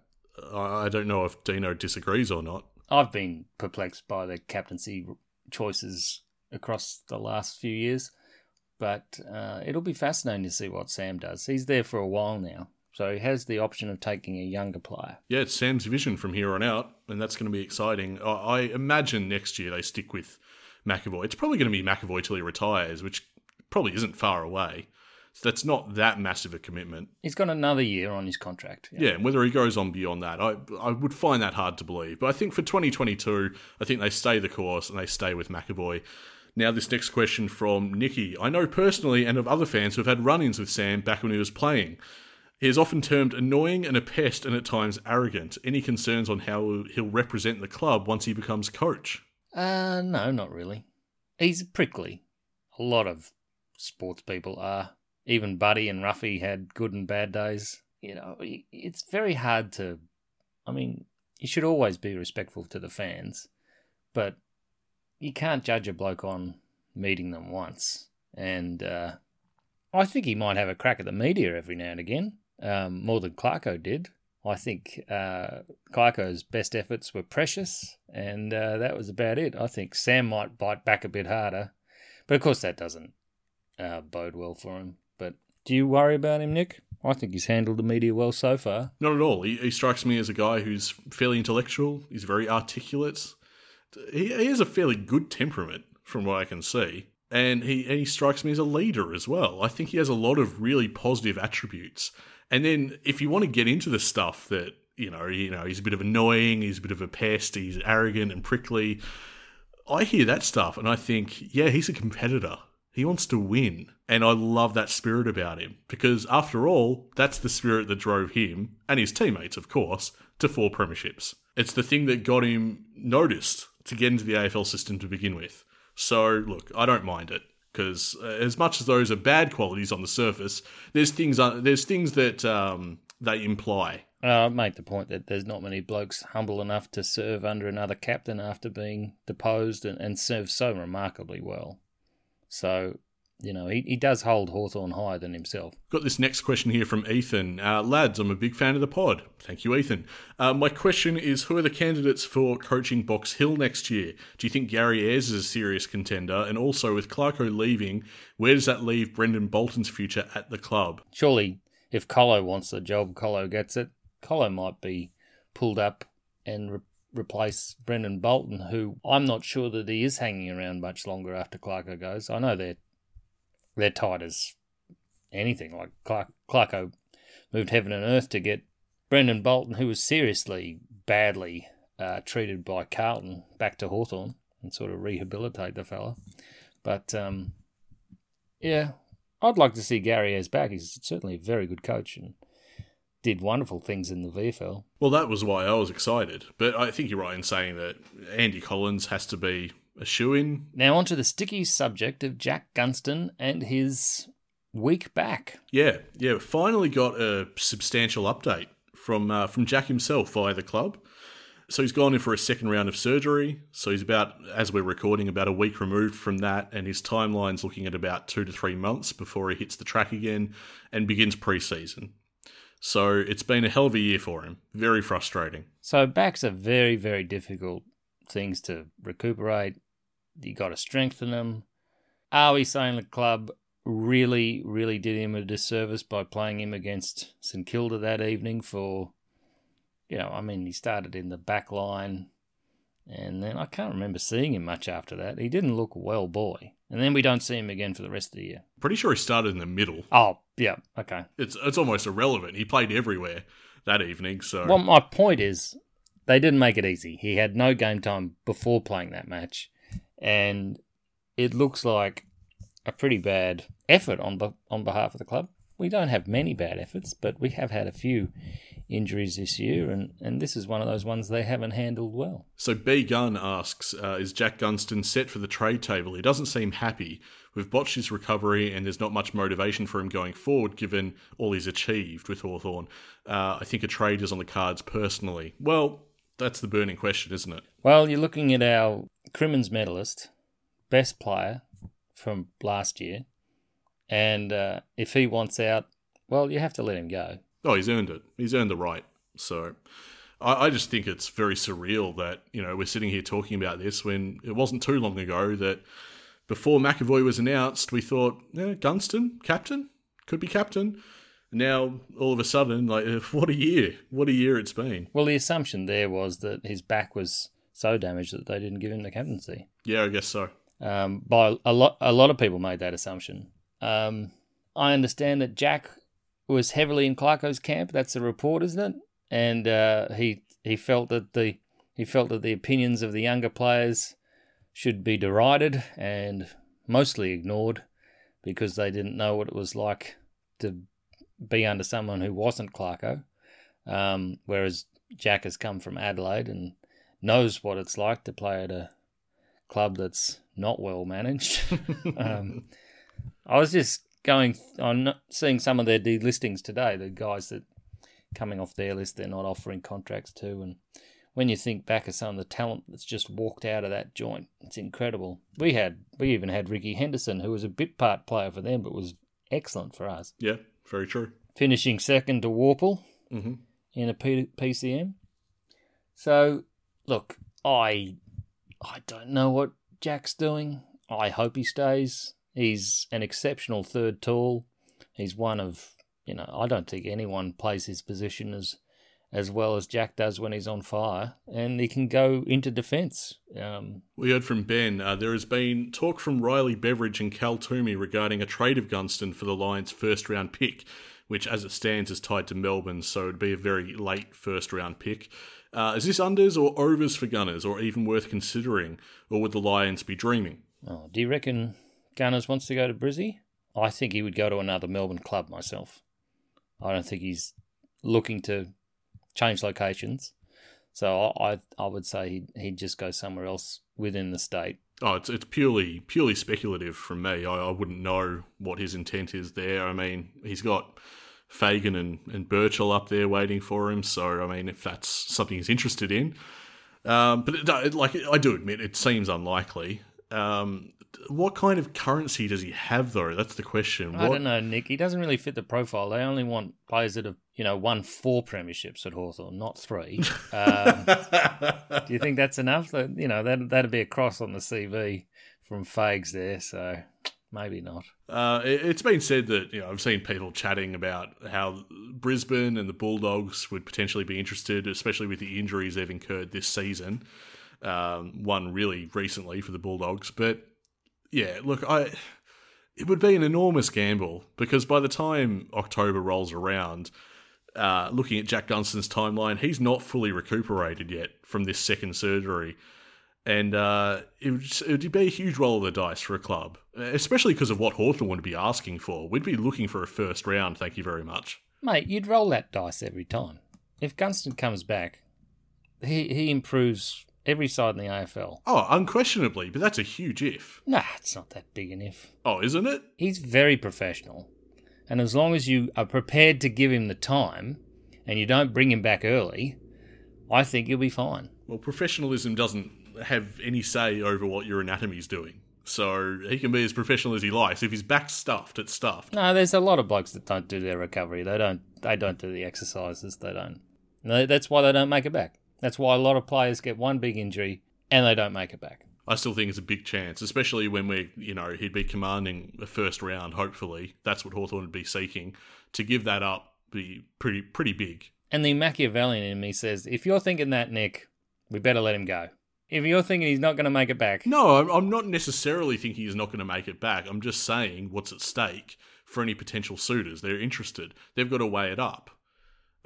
S2: I don't know if Dino disagrees or not.
S3: I've been perplexed by the captaincy choices across the last few years. But uh, it'll be fascinating to see what Sam does. He's there for a while now, so he has the option of taking a younger player.
S2: Yeah, it's Sam's vision from here on out, and that's going to be exciting. I, imagine next year they stick with McEvoy. It's probably going to be McEvoy till he retires, which probably isn't far away. So that's not that massive a commitment.
S3: He's got another year on his contract.
S2: Yeah. yeah, and whether he goes on beyond that, I I would find that hard to believe. But I think for 2022, I think they stay the course and they stay with McEvoy. Now, this next question from Nikki. I know personally and of other fans who have had run ins with Sam back when he was playing. He is often termed annoying and a pest and at times arrogant. Any concerns on how he'll represent the club once he becomes coach?
S3: Uh, no, not really. He's prickly. A lot of sports people are even Buddy and Roughy had good and bad days. You know, it's very hard to. I mean, you should always be respectful to the fans, but you can't judge a bloke on meeting them once. And uh, I think he might have a crack at the media every now and again, um, more than Clarko did. I think uh, Clarko's best efforts were precious, and uh, that was about it. I think Sam might bite back a bit harder, but of course that doesn't uh, bode well for him. But do you worry about him, Nick? I think he's handled the media well so far.
S2: Not at all. He, he strikes me as a guy who's fairly intellectual. He's very articulate. He, he has a fairly good temperament, from what I can see. And he, he strikes me as a leader as well. I think he has a lot of really positive attributes. And then if you want to get into the stuff that you know, you know, he's a bit of annoying, he's a bit of a pest, he's arrogant and prickly. I hear that stuff and I think, yeah, he's a competitor. He wants to win. And I love that spirit about him because, after all, that's the spirit that drove him and his teammates, of course, to four premierships. It's the thing that got him noticed to get into the AFL system to begin with. So, look, I don't mind it because uh, as much as those are bad qualities on the surface, there's things uh, there's things that um, they imply.
S3: Uh, I make the point that there's not many blokes humble enough to serve under another captain after being deposed and, and serve so remarkably well. So you know, he, he does hold Hawthorn higher than himself.
S2: Got this next question here from Ethan. Uh, lads, I'm a big fan of the pod. Thank you, Ethan. Uh, my question is Who are the candidates for coaching Box Hill next year? Do you think Gary Ayres is a serious contender? And also, with Clarko leaving, where does that leave Brendan Bolton's future at the club?
S3: Surely, if Colo wants the job, Colo gets it. Colo might be pulled up and re- replace Brendan Bolton, who I'm not sure that he is hanging around much longer after Clarko goes. I know they're they're tight as anything. Like Clark, Clarko moved heaven and earth to get Brendan Bolton, who was seriously badly uh, treated by Carlton, back to Hawthorn and sort of rehabilitate the fella. But um, yeah, I'd like to see Gary Ayres back. He's certainly a very good coach and did wonderful things in the VFL.
S2: Well, that was why I was excited. But I think you're right in saying that Andy Collins has to be a shoe in.
S3: Now, on to the sticky subject of Jack Gunston and his week back.
S2: Yeah, yeah. Finally got a substantial update from uh, from Jack himself via the club. So he's gone in for a second round of surgery. So he's about, as we're recording, about a week removed from that, and his timeline's looking at about two to three months before he hits the track again and begins preseason. So it's been a hell of a year for him. Very frustrating.
S3: So backs are very, very difficult things to recuperate you got to strengthen him. Are we saying the club really, really did him a disservice by playing him against St Kilda that evening for, you know, I mean, he started in the back line and then I can't remember seeing him much after that. He didn't look well, boy. And then we don't see him again for the rest of the year.
S2: Pretty sure he started in the middle.
S3: Oh, yeah, okay.
S2: It's it's almost irrelevant. He played everywhere that evening, so
S3: Well, my point is they didn't make it easy. He had no game time before playing that match and it looks like a pretty bad effort on be- on behalf of the club. We don't have many bad efforts, but we have had a few injuries this year, and, and this is one of those ones they haven't handled well.
S2: So B Gunn asks, uh, is Jack Gunston set for the trade table? He doesn't seem happy. We've botched his recovery, and there's not much motivation for him going forward, given all he's achieved with Hawthorn. Uh, I think a trade is on the cards personally. Well, that's the burning question, isn't it?
S3: Well, you're looking at our Crimmins medalist, best player from last year, and uh, if he wants out, well, you have to let him go.
S2: Oh, he's earned it. He's earned the right. So I, I just think it's very surreal that, you know, we're sitting here talking about this when it wasn't too long ago that before McEvoy was announced, we thought, yeah, Gunston, captain, could be captain. Now, all of a sudden, like, what a year. What a year it's been.
S3: Well, the assumption there was that his back was so damaged that they didn't give him the captaincy.
S2: Yeah, I guess so.
S3: Um, by a lot, a lot of people made that assumption. Um, I understand that Jack was heavily in Clarko's camp. That's a report, isn't it? And uh, he he felt that the he felt that the opinions of the younger players should be derided and mostly ignored because they didn't know what it was like to be under someone who wasn't Clarko. Um, whereas Jack has come from Adelaide and knows what it's like to play at a club that's not well managed. um, I was just going on seeing some of their delistings today. The guys that coming off their list, they're not offering contracts to, and when you think back of some of the talent that's just walked out of that joint, it's incredible. We had we even had Ricky Henderson, who was a bit part player for them, but was excellent for us.
S2: Yeah, very true.
S3: Finishing second to Worpel
S2: mm-hmm.
S3: in a P- PCM. So look, I I don't know what Jack's doing. I hope he stays. He's an exceptional third tall. He's one of you know I don't think anyone plays his position as as well as Jack does when he's on fire, and he can go into defence. Um,
S2: we heard from Ben. Uh, there has been talk from Riley Beveridge and Cal Twomey regarding a trade of Gunston for the Lions' first round pick. which as it stands is tied to Melbourne, so it'd be a very late first round pick. Uh, is this unders or overs for Gunners, or even worth considering, or would the Lions be dreaming?
S3: Oh, do you reckon Gunners wants to go to Brizzy? I think he would go to another Melbourne club myself. I don't think he's looking to change locations. So I I would say he'd, he'd just go somewhere else within the state.
S2: Oh, it's it's purely purely speculative from me. I, I wouldn't know what his intent is there. I mean, he's got Fagan and, and Birchall up there waiting for him. So I mean, if that's something he's interested in, um, but it, it, like I do admit, it seems unlikely. Um, what kind of currency does he have, though? That's the question.
S3: I don't know, Nick. He doesn't really fit the profile. They only want players that have, you know, won four premierships at Hawthorn, not three. Um, do you think that's enough? That you know, that that'd be a cross on the CV from Fags there. So maybe not.
S2: Uh, it, has been said that you know I've seen people chatting about how Brisbane and the Bulldogs would potentially be interested, especially with the injuries they've incurred this season. Um, one really recently for the Bulldogs, but yeah, look, I it would be an enormous gamble because by the time October rolls around, uh, looking at Jack Gunston's timeline, he's not fully recuperated yet from this second surgery. And uh, it, would just, it would be a huge roll of the dice for a club, especially because of what Hawthorn would be asking for. We'd be looking for a first round, thank you very much.
S3: Mate, you'd roll that dice every time. If Gunston comes back, he, he improves every side in the AFL.
S2: Oh, unquestionably, but that's a huge if.
S3: Nah, it's not that big an if.
S2: Oh, isn't it?
S3: He's very professional. And as long as you are prepared to give him the time and you don't bring him back early, I think you'll be fine.
S2: Well, professionalism doesn't have any say over what your anatomy's doing. So he can be as professional as he likes. If his back's stuffed, it's stuffed.
S3: No, there's a lot of blokes that don't do their recovery. They don't. They don't do the exercises. They don't. That's why they don't make it back. That's why a lot of players get one big injury and they don't make it back.
S2: I still think it's a big chance, especially when we're, you know, he'd be commanding the first round, hopefully. That's what Hawthorn would be seeking. To give that up be pretty pretty big.
S3: And the Machiavellian in me says, if you're thinking that, Nick, we better let him go. If you're thinking he's not going to make it back.
S2: No, I'm not necessarily thinking he's not going to make it back. I'm just saying what's at stake for any potential suitors. They're interested. They've got to weigh it up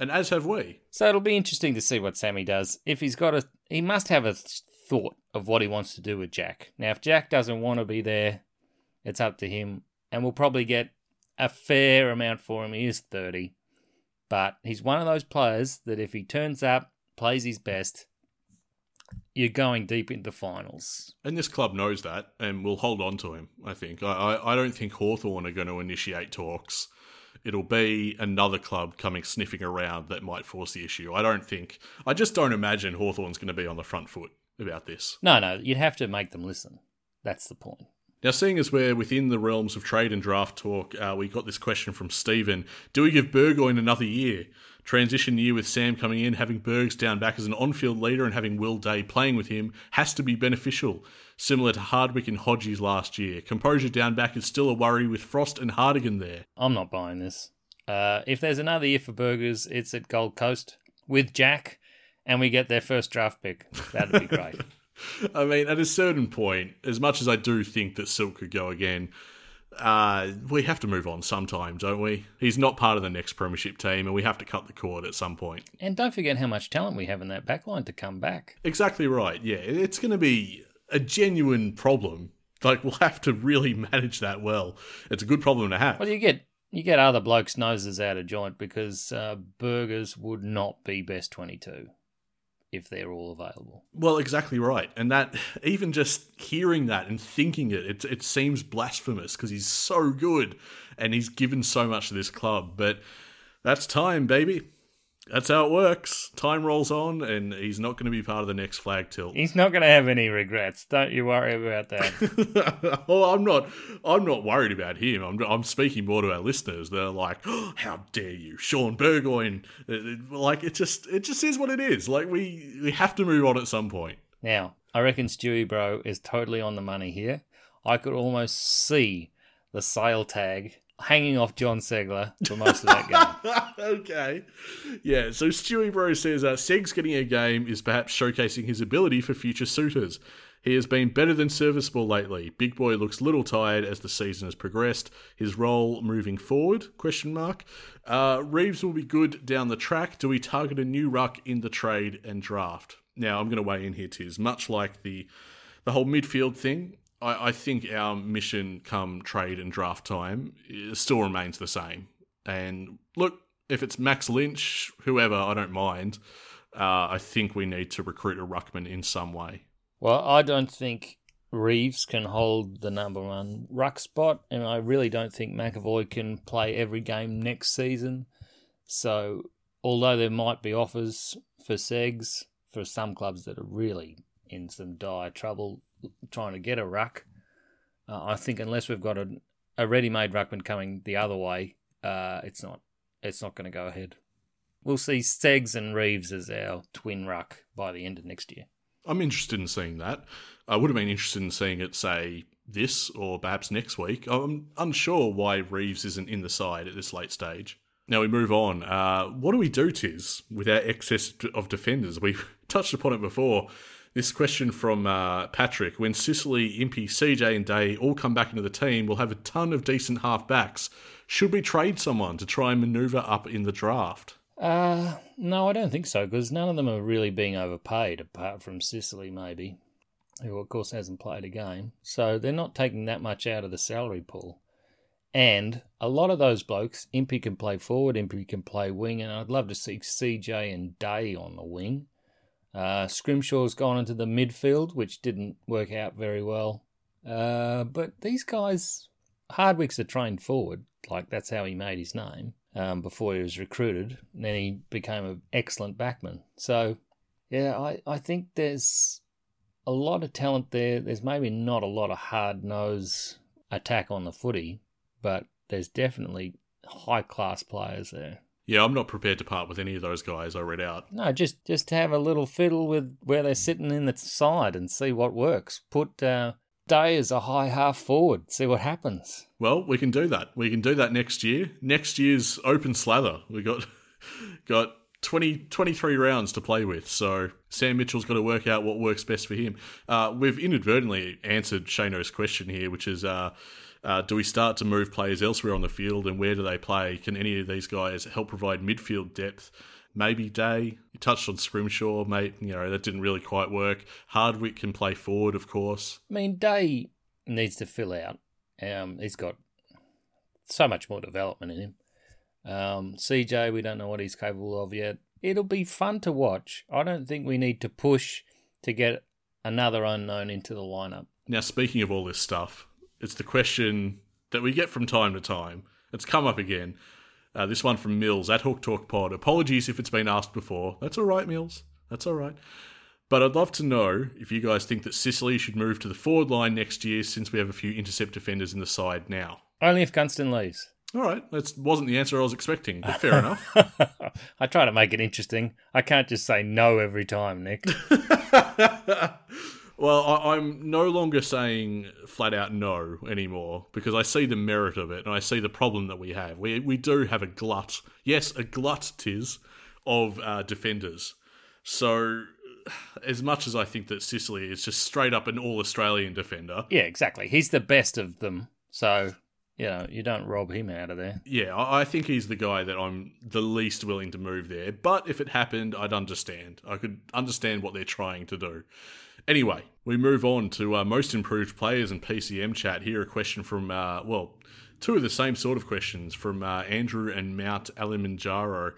S2: and as have we.
S3: So it'll be interesting to see what Sammy does. If he's got a, he must have a thought of what he wants to do with Jack. Now, if Jack doesn't want to be there, it's up to him, and we'll probably get a fair amount for him. He is thirty, but he's one of those players that if he turns up, plays his best, you're going deep into finals.
S2: And this club knows that and will hold on to him, I think. I, I, I don't think Hawthorn are going to initiate talks it'll be another club coming sniffing around that might force the issue. I don't think, I just don't imagine Hawthorn's going to be on the front foot about this.
S3: No, no, you'd have to make them listen. That's the point.
S2: Now, seeing as we're within the realms of trade and draft talk, uh, we got this question from Stephen. Do we give Burgoyne another year? Transition year with Sam coming in, having Bergs down back as an on field leader, and having Will Day playing with him has to be beneficial, similar to Hardwick and Hodges last year. Composure down back is still a worry with Frost and Hartigan there.
S3: I'm not buying this. Uh, if there's another year for Burgers, it's at Gold Coast with Jack, and we get their first draft pick. That'd be great.
S2: I mean, at a certain point, as much as I do think that Silk could go again, uh, we have to move on sometime, don't we? He's not part of the next premiership team, and we have to cut the cord at some point.
S3: And don't forget how much talent we have in that backline to come back.
S2: Exactly right. Yeah, it's going to be a genuine problem. Like we'll have to really manage that well. It's a good problem to have.
S3: Well, you get you get other blokes' noses out of joint because uh, burgers would not be best twenty two if they're all available.
S2: Well, exactly right. And that even just hearing that and thinking it, it, it seems blasphemous because he's so good and he's given so much to this club. But that's time, baby that's how it works. Time rolls on, and he's not going to be part of the next flag tilt.
S3: He's not going to have any regrets. Don't you worry about
S2: that. well, oh, I'm not. I'm not worried about him. I'm. I'm speaking more to our listeners. They're like, oh, "How dare you, Shaun Burgoyne?" Uh, uh, like it just. It just is what it is. Like we. We have to move on at some point.
S3: Now, I reckon Stewie Bro is totally on the money here. I could almost see the sale tag hanging off Jon Ceglar for most of that
S2: game. okay. Yeah, so Stewie Bro says uh, Seg's getting a game is perhaps showcasing his ability for future suitors. He has been better than serviceable lately. Big boy looks little tired as the season has progressed. His role moving forward? Question mark. Uh, Reeves will be good down the track. Do we target a new ruck in the trade and draft? Now I'm going to weigh in here, Tiz. Much like the the whole midfield thing, I, I think our mission come trade and draft time still remains the same. And look, if it's Max Lynch, whoever, I don't mind. Uh, I think we need to recruit a ruckman in some way.
S3: Well, I don't think Reeves can hold the number one ruck spot, and I really don't think McEvoy can play every game next season. So, although there might be offers for Segs for some clubs that are really in some dire trouble trying to get a ruck, uh, I think unless we've got a, a ready-made ruckman coming the other way, uh, it's not it's not going to go ahead. We'll see Segs and Reeves as our twin ruck by the end of next year.
S2: I'm interested in seeing that. I would have been interested in seeing it, say, this or perhaps next week. I'm unsure why Reeves isn't in the side at this late stage. Now we move on. Uh, what do we do, Tiz, with our excess of defenders? We've touched upon it before. This question from uh, Patrick When Sicily, Impey, CJ, and Day all come back into the team, we'll have a ton of decent halfbacks. Should we trade someone to try and maneuver up in the draft?
S3: Uh, no, I don't think so, because none of them are really being overpaid, apart from Sicily, maybe, who, of course, hasn't played a game. So they're not taking that much out of the salary pool. And a lot of those blokes, Impey can play forward, Impey can play wing, and I'd love to see CJ and Day on the wing. Uh, Scrimshaw's gone into the midfield, which didn't work out very well. Uh, but these guys, Hardwick's a trained forward, like that's how he made his name um, before he was recruited. And then he became an excellent backman. So, yeah, I, I think there's a lot of talent there. There's maybe not a lot of hard nose attack on the footy, but there's definitely high class players there.
S2: Yeah, I'm not prepared to part with any of those guys I read out.
S3: No, just just have a little fiddle with where they're sitting in the side and see what works. Put uh, Day as a high half forward, see what happens.
S2: Well, we can do that. We can do that next year. Next year's open slather. We got got 20, 23 rounds to play with. So Sam Mitchell's got to work out what works best for him. Uh, we've inadvertently answered Shano's question here, which is uh, uh, do we start to move players elsewhere on the field and where do they play? Can any of these guys help provide midfield depth? Maybe Day. You touched on Scrimshaw, mate. You know, that didn't really quite work. Hardwick can play forward, of course.
S3: I mean, Day needs to fill out. Um, he's got so much more development in him. Um, CJ, we don't know what he's capable of yet. It'll be fun to watch. I don't think we need to push to get another unknown into the lineup.
S2: Now, speaking of all this stuff, it's the question that we get from time to time. It's come up again. Uh, this one from Mills at Hawk Talk Pod. Apologies if it's been asked before. That's all right, Mills. That's all right. But I'd love to know if you guys think that Sicily should move to the forward line next year since we have a few intercept defenders in the side now.
S3: Only if Gunston leaves.
S2: All right, that wasn't the answer I was expecting, but fair enough.
S3: I try to make it interesting. I can't just say no every time, Nick.
S2: well, I, am no longer saying flat out no anymore because I see the merit of it and I see the problem that we have. We we do have a glut, yes, a glut tis of uh, defenders. So, as much as I think that Sicily is just straight up an all Australian defender,
S3: yeah, exactly. He's the best of them. So you know, you don't rob him out of there.
S2: Yeah, I think he's the guy that I'm the least willing to move there. But if it happened, I'd understand. I could understand what they're trying to do. Anyway, we move on to uh, most improved players and PCM chat. Here, a question from, uh, well, two of the same sort of questions from uh, Andrew and Mount Kilimanjaro.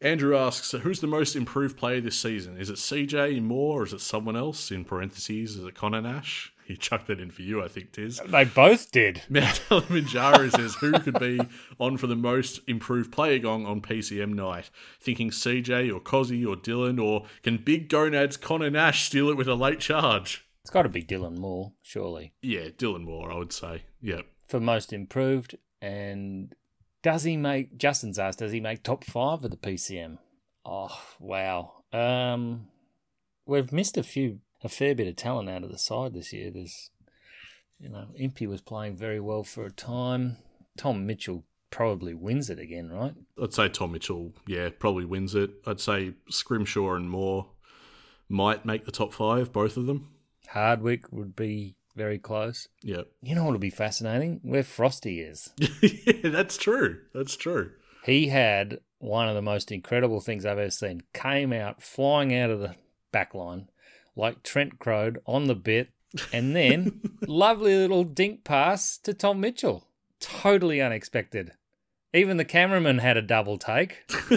S2: Andrew asks, who's the most improved player this season? Is it CJ Moore or is it someone else? In parentheses, is it Conor Nash? He chucked that in for you, I think, Tiz.
S3: They both did.
S2: Mount Kilimanjaro says, who could be on for the most improved player gong on PCM night? Thinking CJ or Cozzy or Dylan, or can Big Gonads Conor Nash steal it with a late charge?
S3: It's got to be Dylan Moore, surely.
S2: Yeah, Dylan Moore, I would say. Yep.
S3: For most improved. And does he make, Justin's asked, does he make top five of the PCM? Oh, wow. Um, we've missed a few a fair bit of talent out of the side this year. There's, you know, Impey was playing very well for a time. Tom Mitchell probably wins it again, right?
S2: I'd say Tom Mitchell, yeah, probably wins it. I'd say Scrimshaw and Moore might make the top five, both of them.
S3: Hardwick would be very close.
S2: Yeah.
S3: You know what'll be fascinating? Where Frosty is.
S2: yeah, that's true. That's true.
S3: He had one of the most incredible things I've ever seen. Came out flying out of the back line like Trent Croad on the bit, and then lovely little dink pass to Tom Mitchell. Totally unexpected. Even the cameraman had a double take.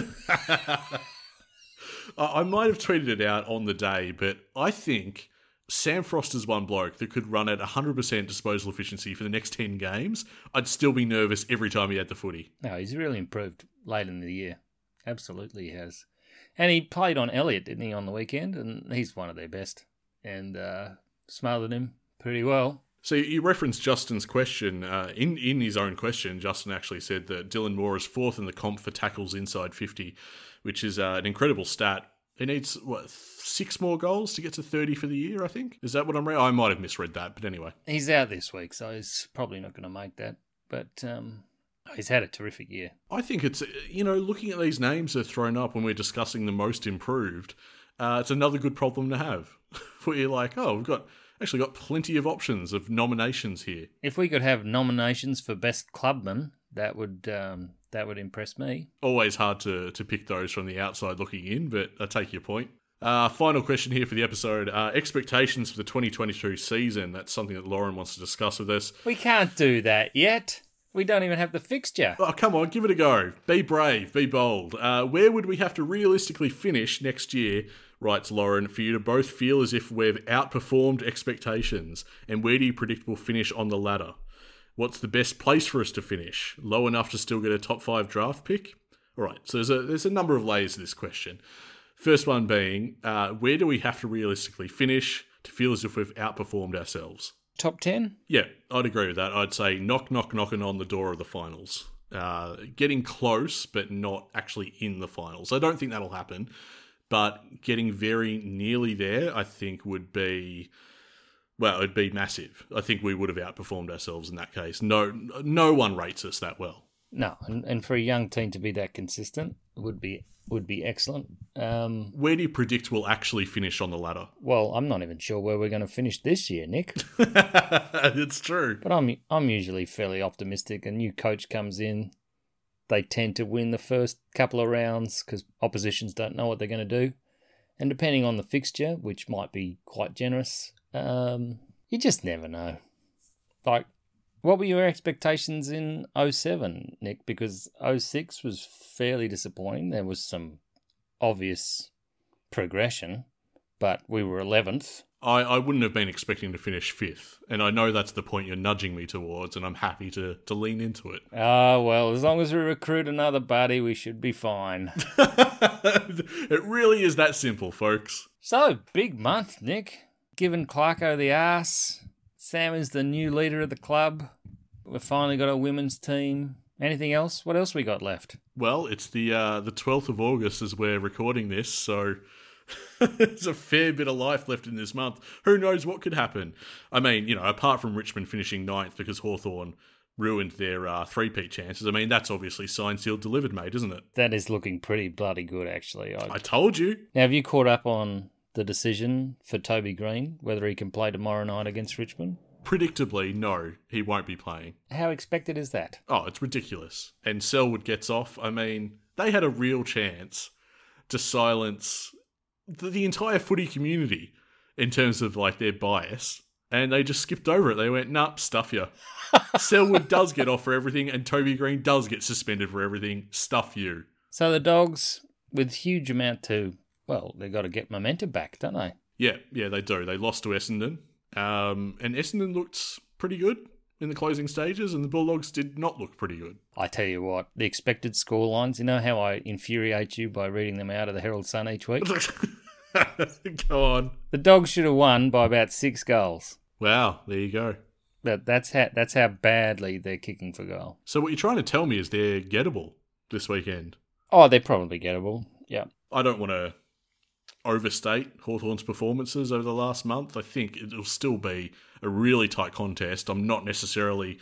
S2: I might have tweeted it out on the day, but I think Sam Frost is one bloke that could run at 100% disposal efficiency for the next 10 games. I'd still be nervous every time he had the footy.
S3: No, he's really improved late in the year. Absolutely he has. And he played on Elliott, didn't he, on the weekend? And he's one of their best. And uh, smothered him pretty well.
S2: So you referenced Justin's question. Uh, in in his own question, Justin actually said that Dylan Moore is fourth in the comp for tackles inside 50, which is uh, an incredible stat. He needs, what, six more goals to get to 30 for the year, I think? Is that what I'm read? I might have misread that, but anyway.
S3: He's out this week, so he's probably not going to make that. But um, he's had a terrific year.
S2: I think it's, you know, looking at these names that are thrown up when we're discussing the most improved, uh, it's another good problem to have. Where you're like, oh, we've got actually got plenty of options of nominations here.
S3: If we could have nominations for best clubman, that would um, that would impress me.
S2: Always hard to, to pick those from the outside looking in, but I take your point. Uh, final question here for the episode. Uh, expectations for the 2022 season. That's something that Lauren wants to discuss with us.
S3: We can't do that yet. We don't even have the fixture.
S2: Oh, come on, give it a go. Be brave, be bold. Uh, where would we have to realistically finish next year, writes Lauren, for you to both feel as if we've outperformed expectations? And where do you predict we'll finish on the ladder? What's the best place for us to finish? Low enough to still get a top five draft pick? All right, so there's a, there's a number of layers to this question. First one being, uh, where do we have to realistically finish to feel as if we've outperformed ourselves?
S3: Top 10?
S2: Yeah, I'd agree with that. I'd say knock, knock, knocking on the door of the finals. Uh, getting close, but not actually in the finals. I don't think that'll happen, but getting very nearly there, I think, would be. Well, it'd be massive. I think we would have outperformed ourselves in that case. No, no one rates us that well.
S3: No, and, and for a young team to be that consistent would be would be excellent. Um,
S2: Where do you predict we'll actually finish on the ladder?
S3: well, I'm not even sure where we're going to finish this year, Nick.
S2: it's true.
S3: But I'm I'm usually fairly optimistic. A new coach comes in, they tend to win the first couple of rounds because oppositions don't know what they're going to do, and depending on the fixture, which might be quite generous, um, you just never know. Like, what were your expectations in 07, Nick? Because 06 was fairly disappointing. There was some obvious progression, but we were 11th.
S2: I, I wouldn't have been expecting to finish fifth, and I know that's the point you're nudging me towards, and I'm happy to, to lean into it.
S3: Ah, well, as long as we recruit another buddy, we should be fine.
S2: it really is that simple, folks.
S3: So, big month, Nick. Giving Clarko the ass. Sam is the new leader of the club. We've finally got a women's team. Anything else? What else we got left?
S2: Well, it's the uh, the 12th of August as we're recording this, so there's a fair bit of life left in this month. Who knows what could happen? I mean, you know, apart from Richmond finishing ninth because Hawthorn ruined their uh, three-peat chances, I mean, that's obviously signed, sealed, delivered, mate, isn't it?
S3: That is looking pretty bloody good, actually. I...
S2: I told you.
S3: Now, have you caught up on the decision for Toby Greene, whether he can play tomorrow night against Richmond?
S2: Predictably, no, he won't be playing.
S3: How expected is that?
S2: Oh, it's ridiculous. And Selwood gets off. I mean, they had a real chance to silence the, the entire footy community in terms of like their bias, and they just skipped over it. They went, "Nah, stuff you." Selwood does get off for everything, and Toby Greene does get suspended for everything. Stuff you.
S3: So the dogs, with huge amount to, well, they've got to get momentum back, don't they?
S2: Yeah, yeah, they do. They lost to Essendon, um, and Essendon looked pretty good in the closing stages, and the Bulldogs did not look pretty good.
S3: I tell you what, the expected score lines, you know how I infuriate you by reading them out of the Herald Sun each week?
S2: Go on.
S3: the dogs should have won by about six goals.
S2: Wow, there you go.
S3: That that's how that's how badly they're kicking for goal.
S2: So what you're trying to tell me is they're gettable this weekend.
S3: Oh, they're probably gettable. Yeah.
S2: I don't want to overstate Hawthorn's performances over the last month. I think it'll still be a really tight contest. I'm not necessarily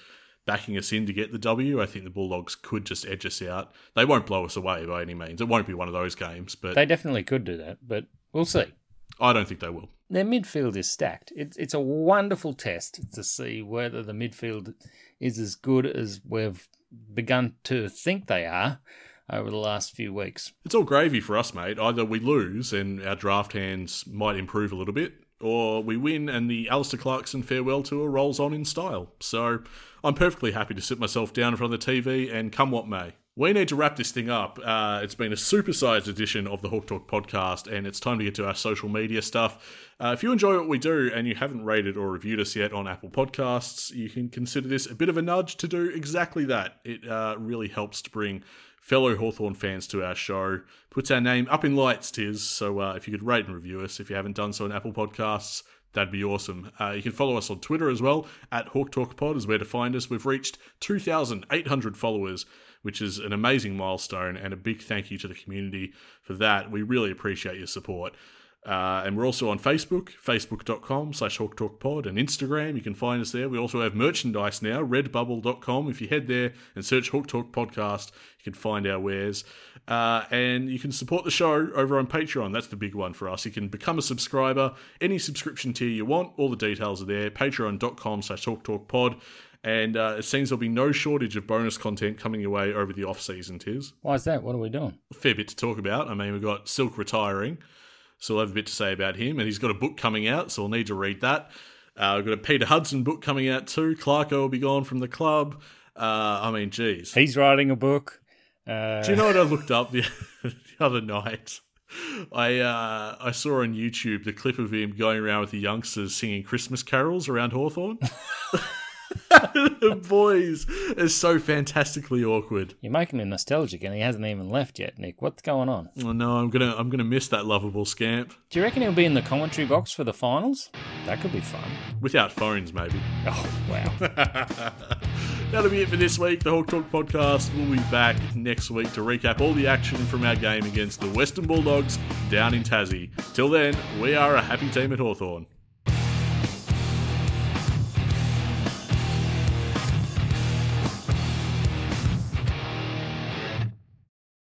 S2: backing us in to get the W. I think the Bulldogs could just edge us out. They won't blow us away by any means. It won't be one of those games, but
S3: They definitely could do that, but we'll see.
S2: I don't think they will.
S3: Their midfield is stacked. It's it's a wonderful test to see whether the midfield is as good as we've begun to think they are over the last few weeks.
S2: It's all gravy for us, mate. Either we lose and our draft hands might improve a little bit, or we win and the Alastair Clarkson farewell tour rolls on in style. So I'm perfectly happy to sit myself down in front of the TV and come what may. We need to wrap this thing up. Uh, it's been a supersized edition of the Hawk Talk podcast, and it's time to get to our social media stuff. Uh, if you enjoy what we do and you haven't rated or reviewed us yet on Apple Podcasts, you can consider this a bit of a nudge to do exactly that. It uh, really helps to bring fellow Hawthorn fans to our show. Puts our name up in lights, Tiz. So uh, if you could rate and review us, if you haven't done so on Apple Podcasts, that'd be awesome. Uh, you can follow us on Twitter as well. At Hawk Talk Pod is where to find us. We've reached 2,800 followers, which is an amazing milestone, and a big thank you to the community for that. We really appreciate your support. Uh, and we're also on Facebook, facebook.com slash hawktalkpod, and Instagram. You can find us there. We also have merchandise now, redbubble.com. If you head there and search Hawk Talk Podcast, you can find our wares. Uh, and you can support the show over on Patreon. That's the big one for us. You can become a subscriber, any subscription tier you want. All the details are there, patreon.com slash hawktalkpod. And uh, it seems there'll be no shortage of bonus content coming your way over the off season, Tiz.
S3: Why is that? What are we doing?
S2: A fair bit to talk about. I mean, we've got Silk retiring. So we'll have a bit to say about him. And he's got a book coming out, so we'll need to read that. Uh, we've got a Peter Hudson book coming out too. Clarko will be gone from the club. Uh, I mean, geez.
S3: He's writing a book. Uh...
S2: Do you know what I looked up the, the other night? I uh, I saw on YouTube the clip of him going around with the youngsters singing Christmas carols around Hawthorn. the boys is so fantastically awkward.
S3: You're making me nostalgic, and he hasn't even left yet, Nick. What's going on?
S2: Oh no, I'm gonna I'm gonna miss that lovable scamp.
S3: Do you reckon he'll be in the commentary box for the finals? That could be fun.
S2: Without phones, maybe.
S3: Oh wow.
S2: That'll be it for this week. The Hawk Talk podcast will be back next week to recap all the action from our game against the Western Bulldogs down in Tassie. Till then, we are a happy team at Hawthorn.